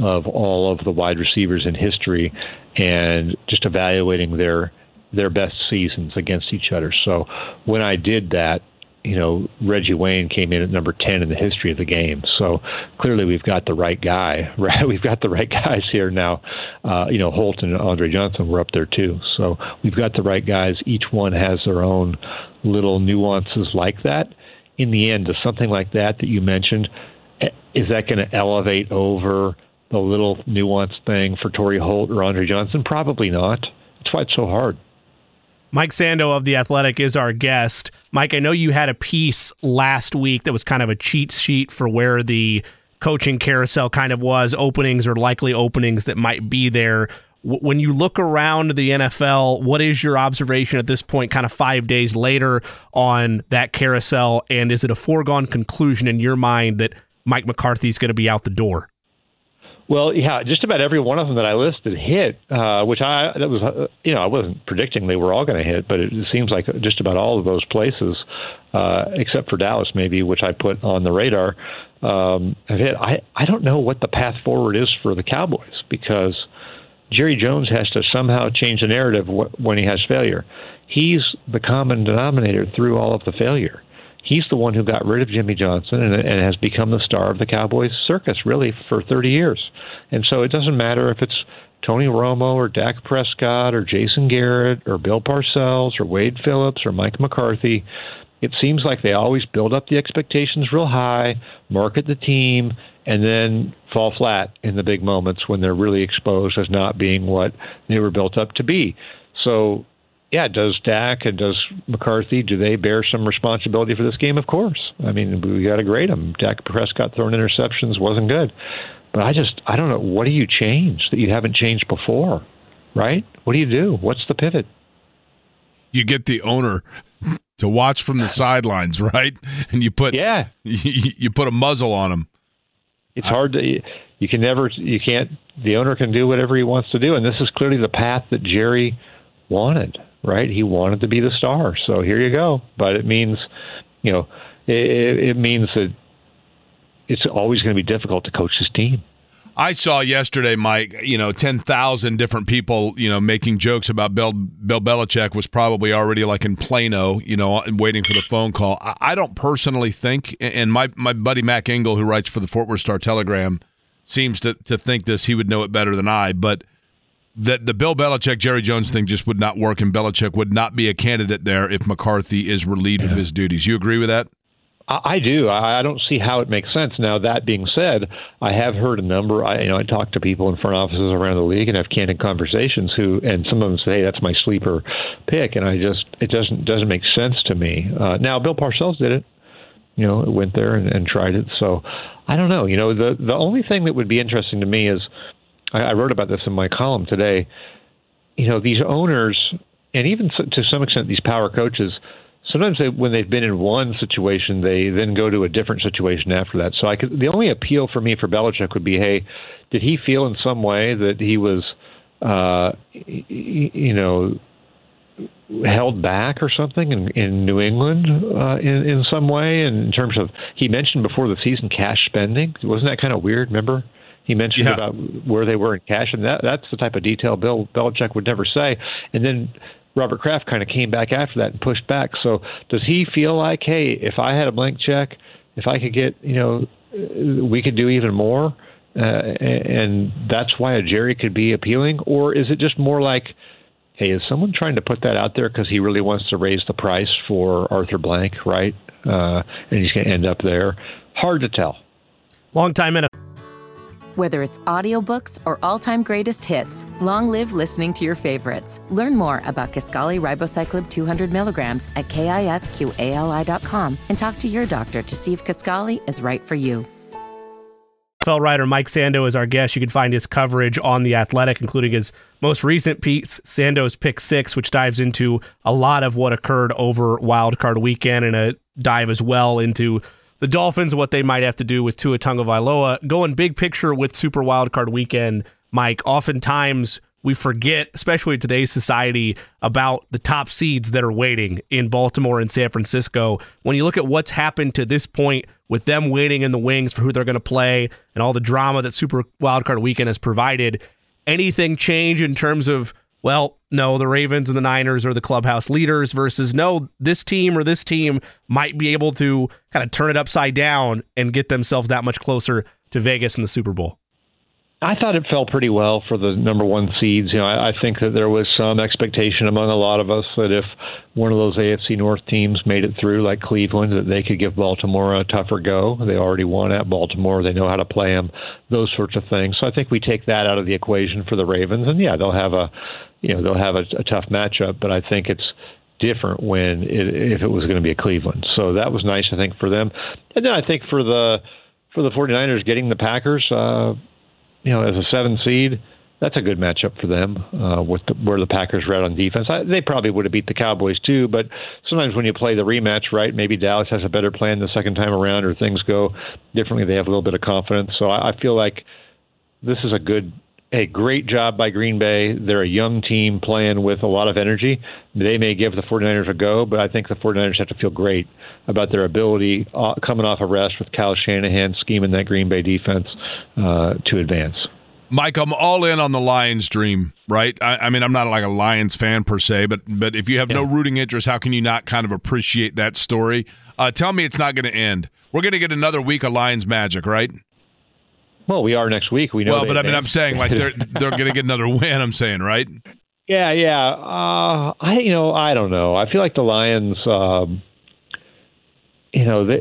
of all of the wide receivers in history, and just evaluating their their best seasons against each other. So when I did that, you know, Reggie Wayne came in at number 10 in the history of the game. So clearly we've got the right guy, right? We've got the right guys here now. Uh, you know, Holt and Andre Johnson were up there too. So we've got the right guys. Each one has their own little nuances like that. In the end, does something like that that you mentioned, eh, is that going to elevate over the little nuance thing for Torry Holt or Andre Johnson? Probably not. That's why it's so hard. Mike Sando of The Athletic is our guest. Mike, I know you had a piece last week that was kind of a cheat sheet for where the coaching carousel kind of was, openings or likely openings that might be there. When you look around the NFL, what is your observation at this point, kind of five days later, on that carousel? And is it a foregone conclusion in your mind that Mike McCarthy is going to be out the door? Well, yeah, just about every one of them that I listed hit, uh, which I that was uh, you know I wasn't predicting they were all going to hit, but it seems like just about all of those places, uh, except for Dallas maybe, which I put on the radar, um, have hit. I I don't know what the path forward is for the Cowboys because Jerry Jones has to somehow change the narrative when he has failure. He's the common denominator through all of the failure he's the one who got rid of Jimmy Johnson and, and has become the star of the Cowboys circus really for 30 years. And so it doesn't matter if it's Tony Romo or Dak Prescott or Jason Garrett or Bill Parcells or Wade Phillips or Mike McCarthy. It seems like they always build up the expectations real high, market the team, and then fall flat in the big moments when they're really exposed as not being what they were built up to be. So yeah, does Dak and does McCarthy do they bear some responsibility for this game? Of course. I mean, we got to grade them. Dak Prescott throwing interceptions wasn't good, but I just I don't know what do you change that you haven't changed before, right? What do you do? What's the pivot? You get the owner to watch from the sidelines, right? And you put yeah, you, you put a muzzle on him. It's hard to you can never you can't the owner can do whatever he wants to do, and this is clearly the path that Jerry wanted right? He wanted to be the star, so here you go. But it means, you know, it, it means that it's always going to be difficult to coach this team. I saw yesterday, Mike. You know, ten thousand different people. You know, making jokes about Bill Bill Belichick was probably already like in Plano. You know, waiting for the phone call. I, I don't personally think, and my my buddy Mac Engel, who writes for the Fort Worth Star Telegram, seems to to think this. He would know it better than I, but that the Bill Belichick Jerry Jones thing just would not work, and Belichick would not be a candidate there if McCarthy is relieved yeah. of his duties. You agree with that? I do. I don't see how it makes sense. Now, that being said, I have heard a number. I, you know, I talk to people in front offices around the league and have candid conversations. Who and some of them say, "Hey, that's my sleeper pick," and I just it doesn't doesn't make sense to me. Uh, now, Bill Parcells did it. You know, went there and, and tried it. So, I don't know. You know, the the only thing that would be interesting to me is I, I wrote about this in my column today. You know, these owners, and even to some extent these power coaches, sometimes they, when they've been in one situation, they then go to a different situation after that. So I could, the only appeal for me for Belichick would be, hey, did he feel in some way that he was, uh, you know, held back or something in, in New England uh, in, in some way in terms of he mentioned before the season cash spending wasn't that kind of weird remember he mentioned yeah. about where they were in cash, and that that's the type of detail Bill Belichick would never say. And then Robert Kraft kind of came back after that and pushed back. So does he feel like, hey, if I had a blank check, if I could get, you know, we could do even more, uh, and that's why a Jerry could be appealing, or is it just more like? Hey, is someone trying to put that out there because he really wants to raise the price for Arthur Blank, right? Uh, and he's going to end up there. Hard to tell. Long time in a Whether it's audiobooks or all-time greatest hits, long live listening to your favorites. Learn more about Kisqali Ribociclib 200 milligrams at kisqali.com and talk to your doctor to see if Kisqali is right for you. NFL writer Mike Sando is our guest. You can find his coverage on The Athletic, including his most recent piece, Sando's Pick Six, which dives into a lot of what occurred over Wild Card Weekend and a dive as well into the Dolphins, what they might have to do with Tua Tagovailoa. Going big picture with Super Wildcard Weekend, Mike. Oftentimes we forget, especially in today's society, about the top seeds that are waiting in Baltimore and San Francisco. When you look at what's happened to this point with them waiting in the wings for who they're going to play and all the drama that Super Wildcard Weekend has provided, anything change in terms of, well, no, the Ravens and the Niners are the clubhouse leaders versus no, this team or this team might be able to kind of turn it upside down and get themselves that much closer to Vegas in the Super Bowl? I thought it fell pretty well for the number one seeds. You know, I, I think that there was some expectation among a lot of us that if one of those AFC North teams made it through, like Cleveland, that they could give Baltimore a tougher go. They already won at Baltimore; they know how to play them. Those sorts of things. So I think we take that out of the equation for the Ravens, and yeah, they'll have a, you know, they'll have a, a tough matchup. But I think it's different when it, if it was going to be a Cleveland. So that was nice, I think, for them. And then I think for the for the 49ers getting the Packers. Uh, you know, as a seven seed, that's a good matchup for them uh, with the, where the Packers are at on defense. I, they probably would have beat the Cowboys too, but sometimes when you play the rematch, right, maybe Dallas has a better plan the second time around, or things go differently. They have a little bit of confidence. So I, I feel like this is a good, a great job by Green Bay. They're a young team playing with a lot of energy. They may give the 49ers a go, but I think the 49ers have to feel great about their ability uh, coming off a rest with Kyle Shanahan scheming that Green Bay defense uh, to advance. Mike, I'm all in on the Lions dream, right? I, I, mean, I'm not like a Lions fan per se, but but if you have yeah. no rooting interest, how can you not kind of appreciate that story? Uh, tell me it's not going to end. We're going to get another week of Lions magic, right? Well, we are next week. We know. Well, but I mean, I'm saying like they're they're going to get another win. I'm saying, right? Yeah, yeah. Uh, I you know I don't know. I feel like the Lions. Um, you know, they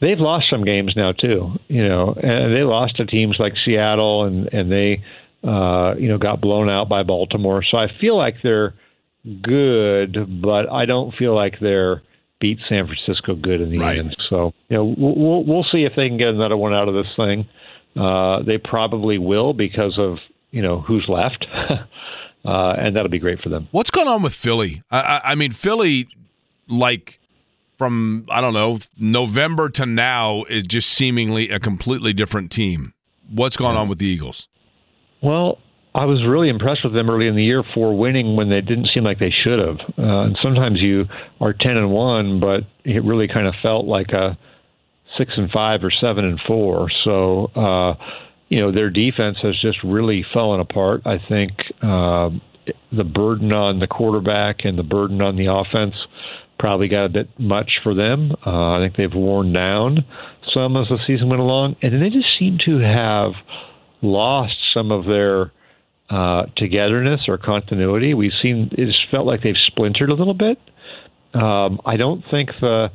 they've lost some games now too. You know, and they lost to teams like Seattle, and and they uh, you know got blown out by Baltimore. So I feel like they're good, but I don't feel like they're beat San Francisco good in the right. end. So you know, we'll we'll see if they can get another one out of this thing. Uh, they probably will because of you know who's left. Uh, and that'll be great for them. What's going on with Philly? I, I mean, Philly, like from I don't know November to now is just seemingly a completely different team. What's going on with the Eagles? Well, I was really impressed with them early in the year for winning when they didn't seem like they should have. Uh, and sometimes you are ten and one, but it really kind of felt like a six and five or seven and four. So uh, you know their defense has just really fallen apart. I think uh, the burden on the quarterback and the burden on the offense probably got a bit much for them. Uh, I think they've worn down some as the season went along, and they just seem to have lost some of their uh, togetherness or continuity. We've seen it's felt like they've splintered a little bit. Um, I don't think the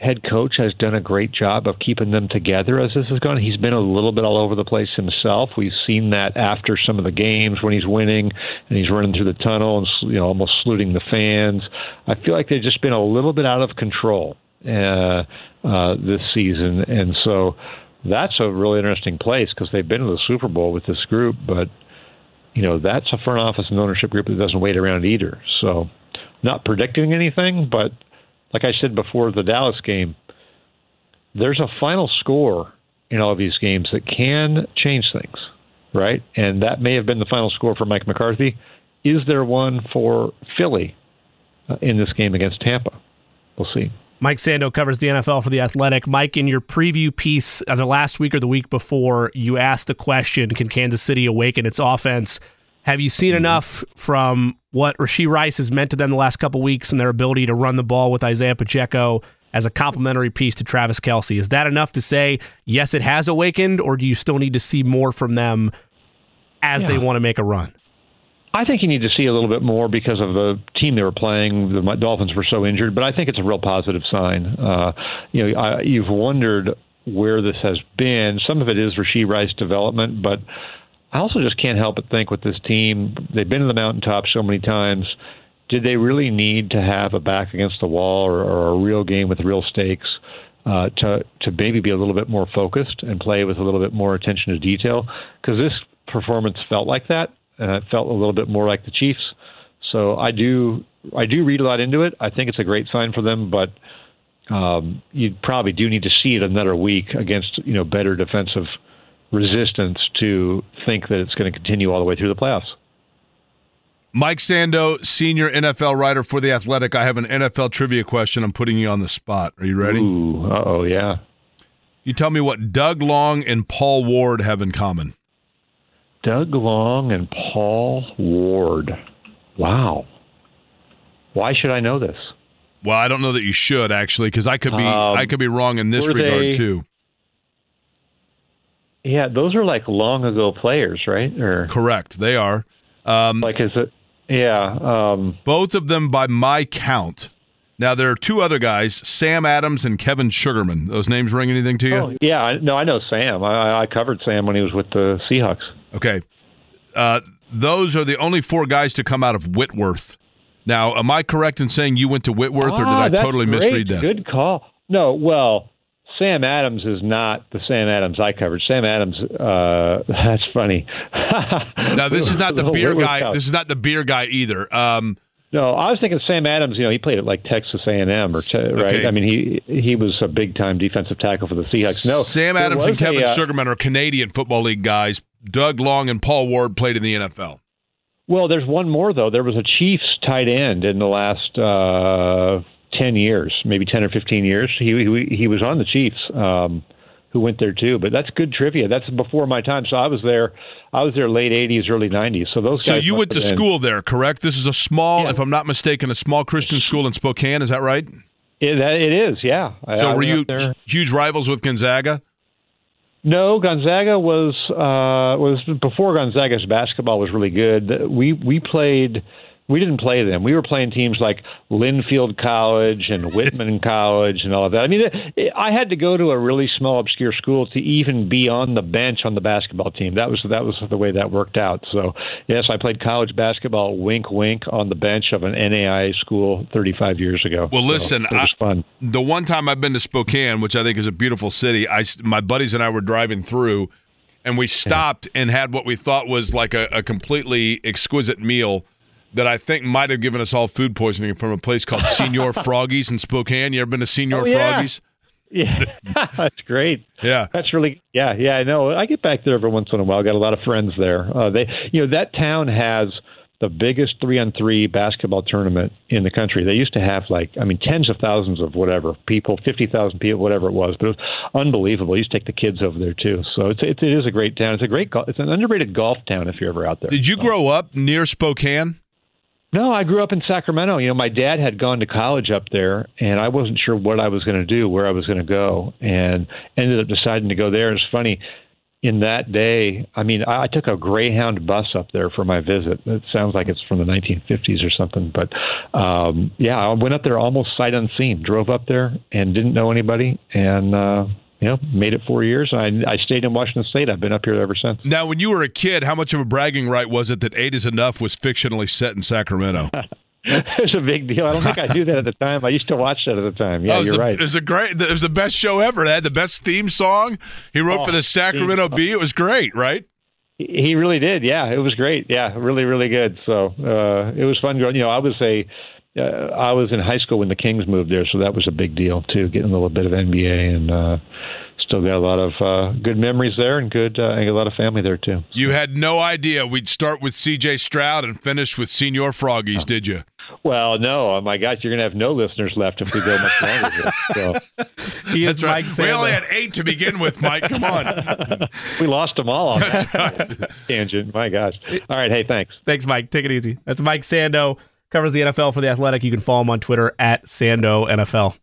head coach has done a great job of keeping them together as this has gone. He's been a little bit all over the place himself. We've seen that after some of the games when he's winning and he's running through the tunnel and you know almost saluting the fans. I feel like they've just been a little bit out of control uh, uh, this season, and so that's a really interesting place because they've been to the Super Bowl with this group, but you know that's a front office and ownership group that doesn't wait around either. So, not predicting anything, but like I said before the Dallas game, there's a final score in all of these games that can change things, right? And that may have been the final score for Mike McCarthy. Is there one for Philly uh, in this game against Tampa? We'll see. Mike Sando covers the NFL for The Athletic. Mike, in your preview piece, either last week or the week before, you asked the question Can Kansas City awaken its offense? Have you seen mm-hmm. enough from what Rashee Rice has meant to them the last couple weeks and their ability to run the ball with Isaiah Pacheco as a complementary piece to Travis Kelce? Is that enough to say, yes, it has awakened, or do you still need to see more from them as yeah. they want to make a run? I think you need to see a little bit more because of the team they were playing. The Dolphins were so injured, but I think it's a real positive sign. Uh, you know, I, you've wondered where this has been. Some of it is Rashee Rice development, but I also just can't help but think with this team, they've been to the mountaintop so many times. Did they really need to have a back against the wall or, or a real game with real stakes uh, to to maybe be a little bit more focused and play with a little bit more attention to detail? Because this performance felt like that, and it felt a little bit more like the Chiefs. So I do I do read a lot into it. I think it's a great sign for them, but um, you probably do need to see it another week against you know better defensive resistance to think that it's going to continue all the way through the playoffs. Mike Sando, senior NFL writer for The Athletic. I have an NFL trivia question. I'm putting you on the spot. Are you ready? Oh, yeah. You tell me what Doug Long and Paul Ward have in common. Doug Long and Paul Ward. Wow. Why should I know this? Well, I don't know that you should actually, because I could be um, I could be wrong in this regard they, too. Yeah, those are like long ago players, right? Or correct, they are. Um, like is it? Yeah. Um, both of them, by my count. Now there are two other guys, Sam Adams and Kevin Sugarman. Those names ring anything to you? Oh, yeah, no, I know Sam. I, I covered Sam when he was with the Seahawks. Okay, uh, those are the only four guys to come out of Whitworth. Now, am I correct in saying you went to Whitworth, ah, or did ah, I totally great. misread that? Good call. No, well, Sam Adams is not the Sam Adams I covered. Sam Adams, uh, that's funny. now this is not the beer guy. This is not the beer guy either. Um, no, I was thinking Sam Adams. You know, he played at like Texas A and M, or te- right? Okay. I mean, he he was a big time defensive tackle for the Seahawks. No, Sam Adams and Kevin a, uh, Sugarman are Canadian Football League guys. Doug Long and Paul Ward played in the NFL. Well, there's one more though. There was a Chiefs tight end in the last uh, ten years, maybe ten or fifteen years. He he, he was on the Chiefs. Um, who went there too. But that's good trivia. That's before my time. So I was there. I was there late '80s, early '90s. So those. So you went to been, school there, correct? This is a small, yeah. if I'm not mistaken, a small Christian school in Spokane. Is that right? It, it is. Yeah. So I, were you huge rivals with Gonzaga? No, Gonzaga was uh, was before Gonzaga's basketball was really good. We we played we didn't play them. We were playing teams like Linfield College and Whitman College and all of that. I mean, it, I had to go to a really small, obscure school to even be on the bench on the basketball team. That was that was the way that worked out. So yes, I played college basketball. Wink, wink, on the bench of an NAIA school 35 years ago. Well, listen, so it was I, fun. The one time I've been to Spokane, which I think is a beautiful city, I my buddies and I were driving through. And we stopped and had what we thought was like a, a completely exquisite meal that I think might have given us all food poisoning from a place called Senor Froggies in Spokane. You ever been to Senor oh, yeah. Froggies? Yeah, that's great. Yeah, that's really yeah, yeah. I know. I get back there every once in a while. I got a lot of friends there. Uh, they, you know, that town has the biggest three on three basketball tournament in the country. They used to have like, I mean, tens of thousands of whatever people, 50,000 people, whatever it was, but it was unbelievable. You used to take the kids over there too. So it's, it, it is a great town. It's a great, it's an underrated golf town if you're ever out there. Did you so. grow up near Spokane? No, I grew up in Sacramento. You know, my dad had gone to college up there, and I wasn't sure what I was going to do, where I was going to go, and ended up deciding to go there. It's funny. In that day, I mean, I, I took a Greyhound bus up there for my visit. It sounds like it's from the 1950s or something, but um, yeah, I went up there almost sight unseen. Drove up there and didn't know anybody, and uh, you know, made it four years. I, I stayed in Washington State. I've been up here ever since. Now, when you were a kid, how much of a bragging right was it that Eight is Enough was fictionally set in Sacramento? it's a big deal. I don't think I knew that at the time. I used to watch that at the time. Yeah, oh, you're a, right. It was a great. It was the best show ever. It had the best theme song. He wrote oh, for the Sacramento Bee. It was great, right? He really did. Yeah, it was great. Yeah, really, really good. So uh, it was fun. Growing. You know, I was a uh, I was in high school when the Kings moved there, so that was a big deal too, getting a little bit of NBA and uh, still got a lot of uh, good memories there and good uh, and a lot of family there too. You had no idea we'd start with C.J. Stroud and finish with Senor Froggies, did you? Well, no. Oh my gosh, you're going to have no listeners left if we go much longer. So. He is That's Mike right. We only had eight to begin with, Mike. Come on. we lost them all on that right. tangent. My gosh. All right. Hey, thanks. Thanks, Mike. Take it easy. That's Mike Sando covers the NFL for the Athletic. You can follow him on Twitter at Sando NFL.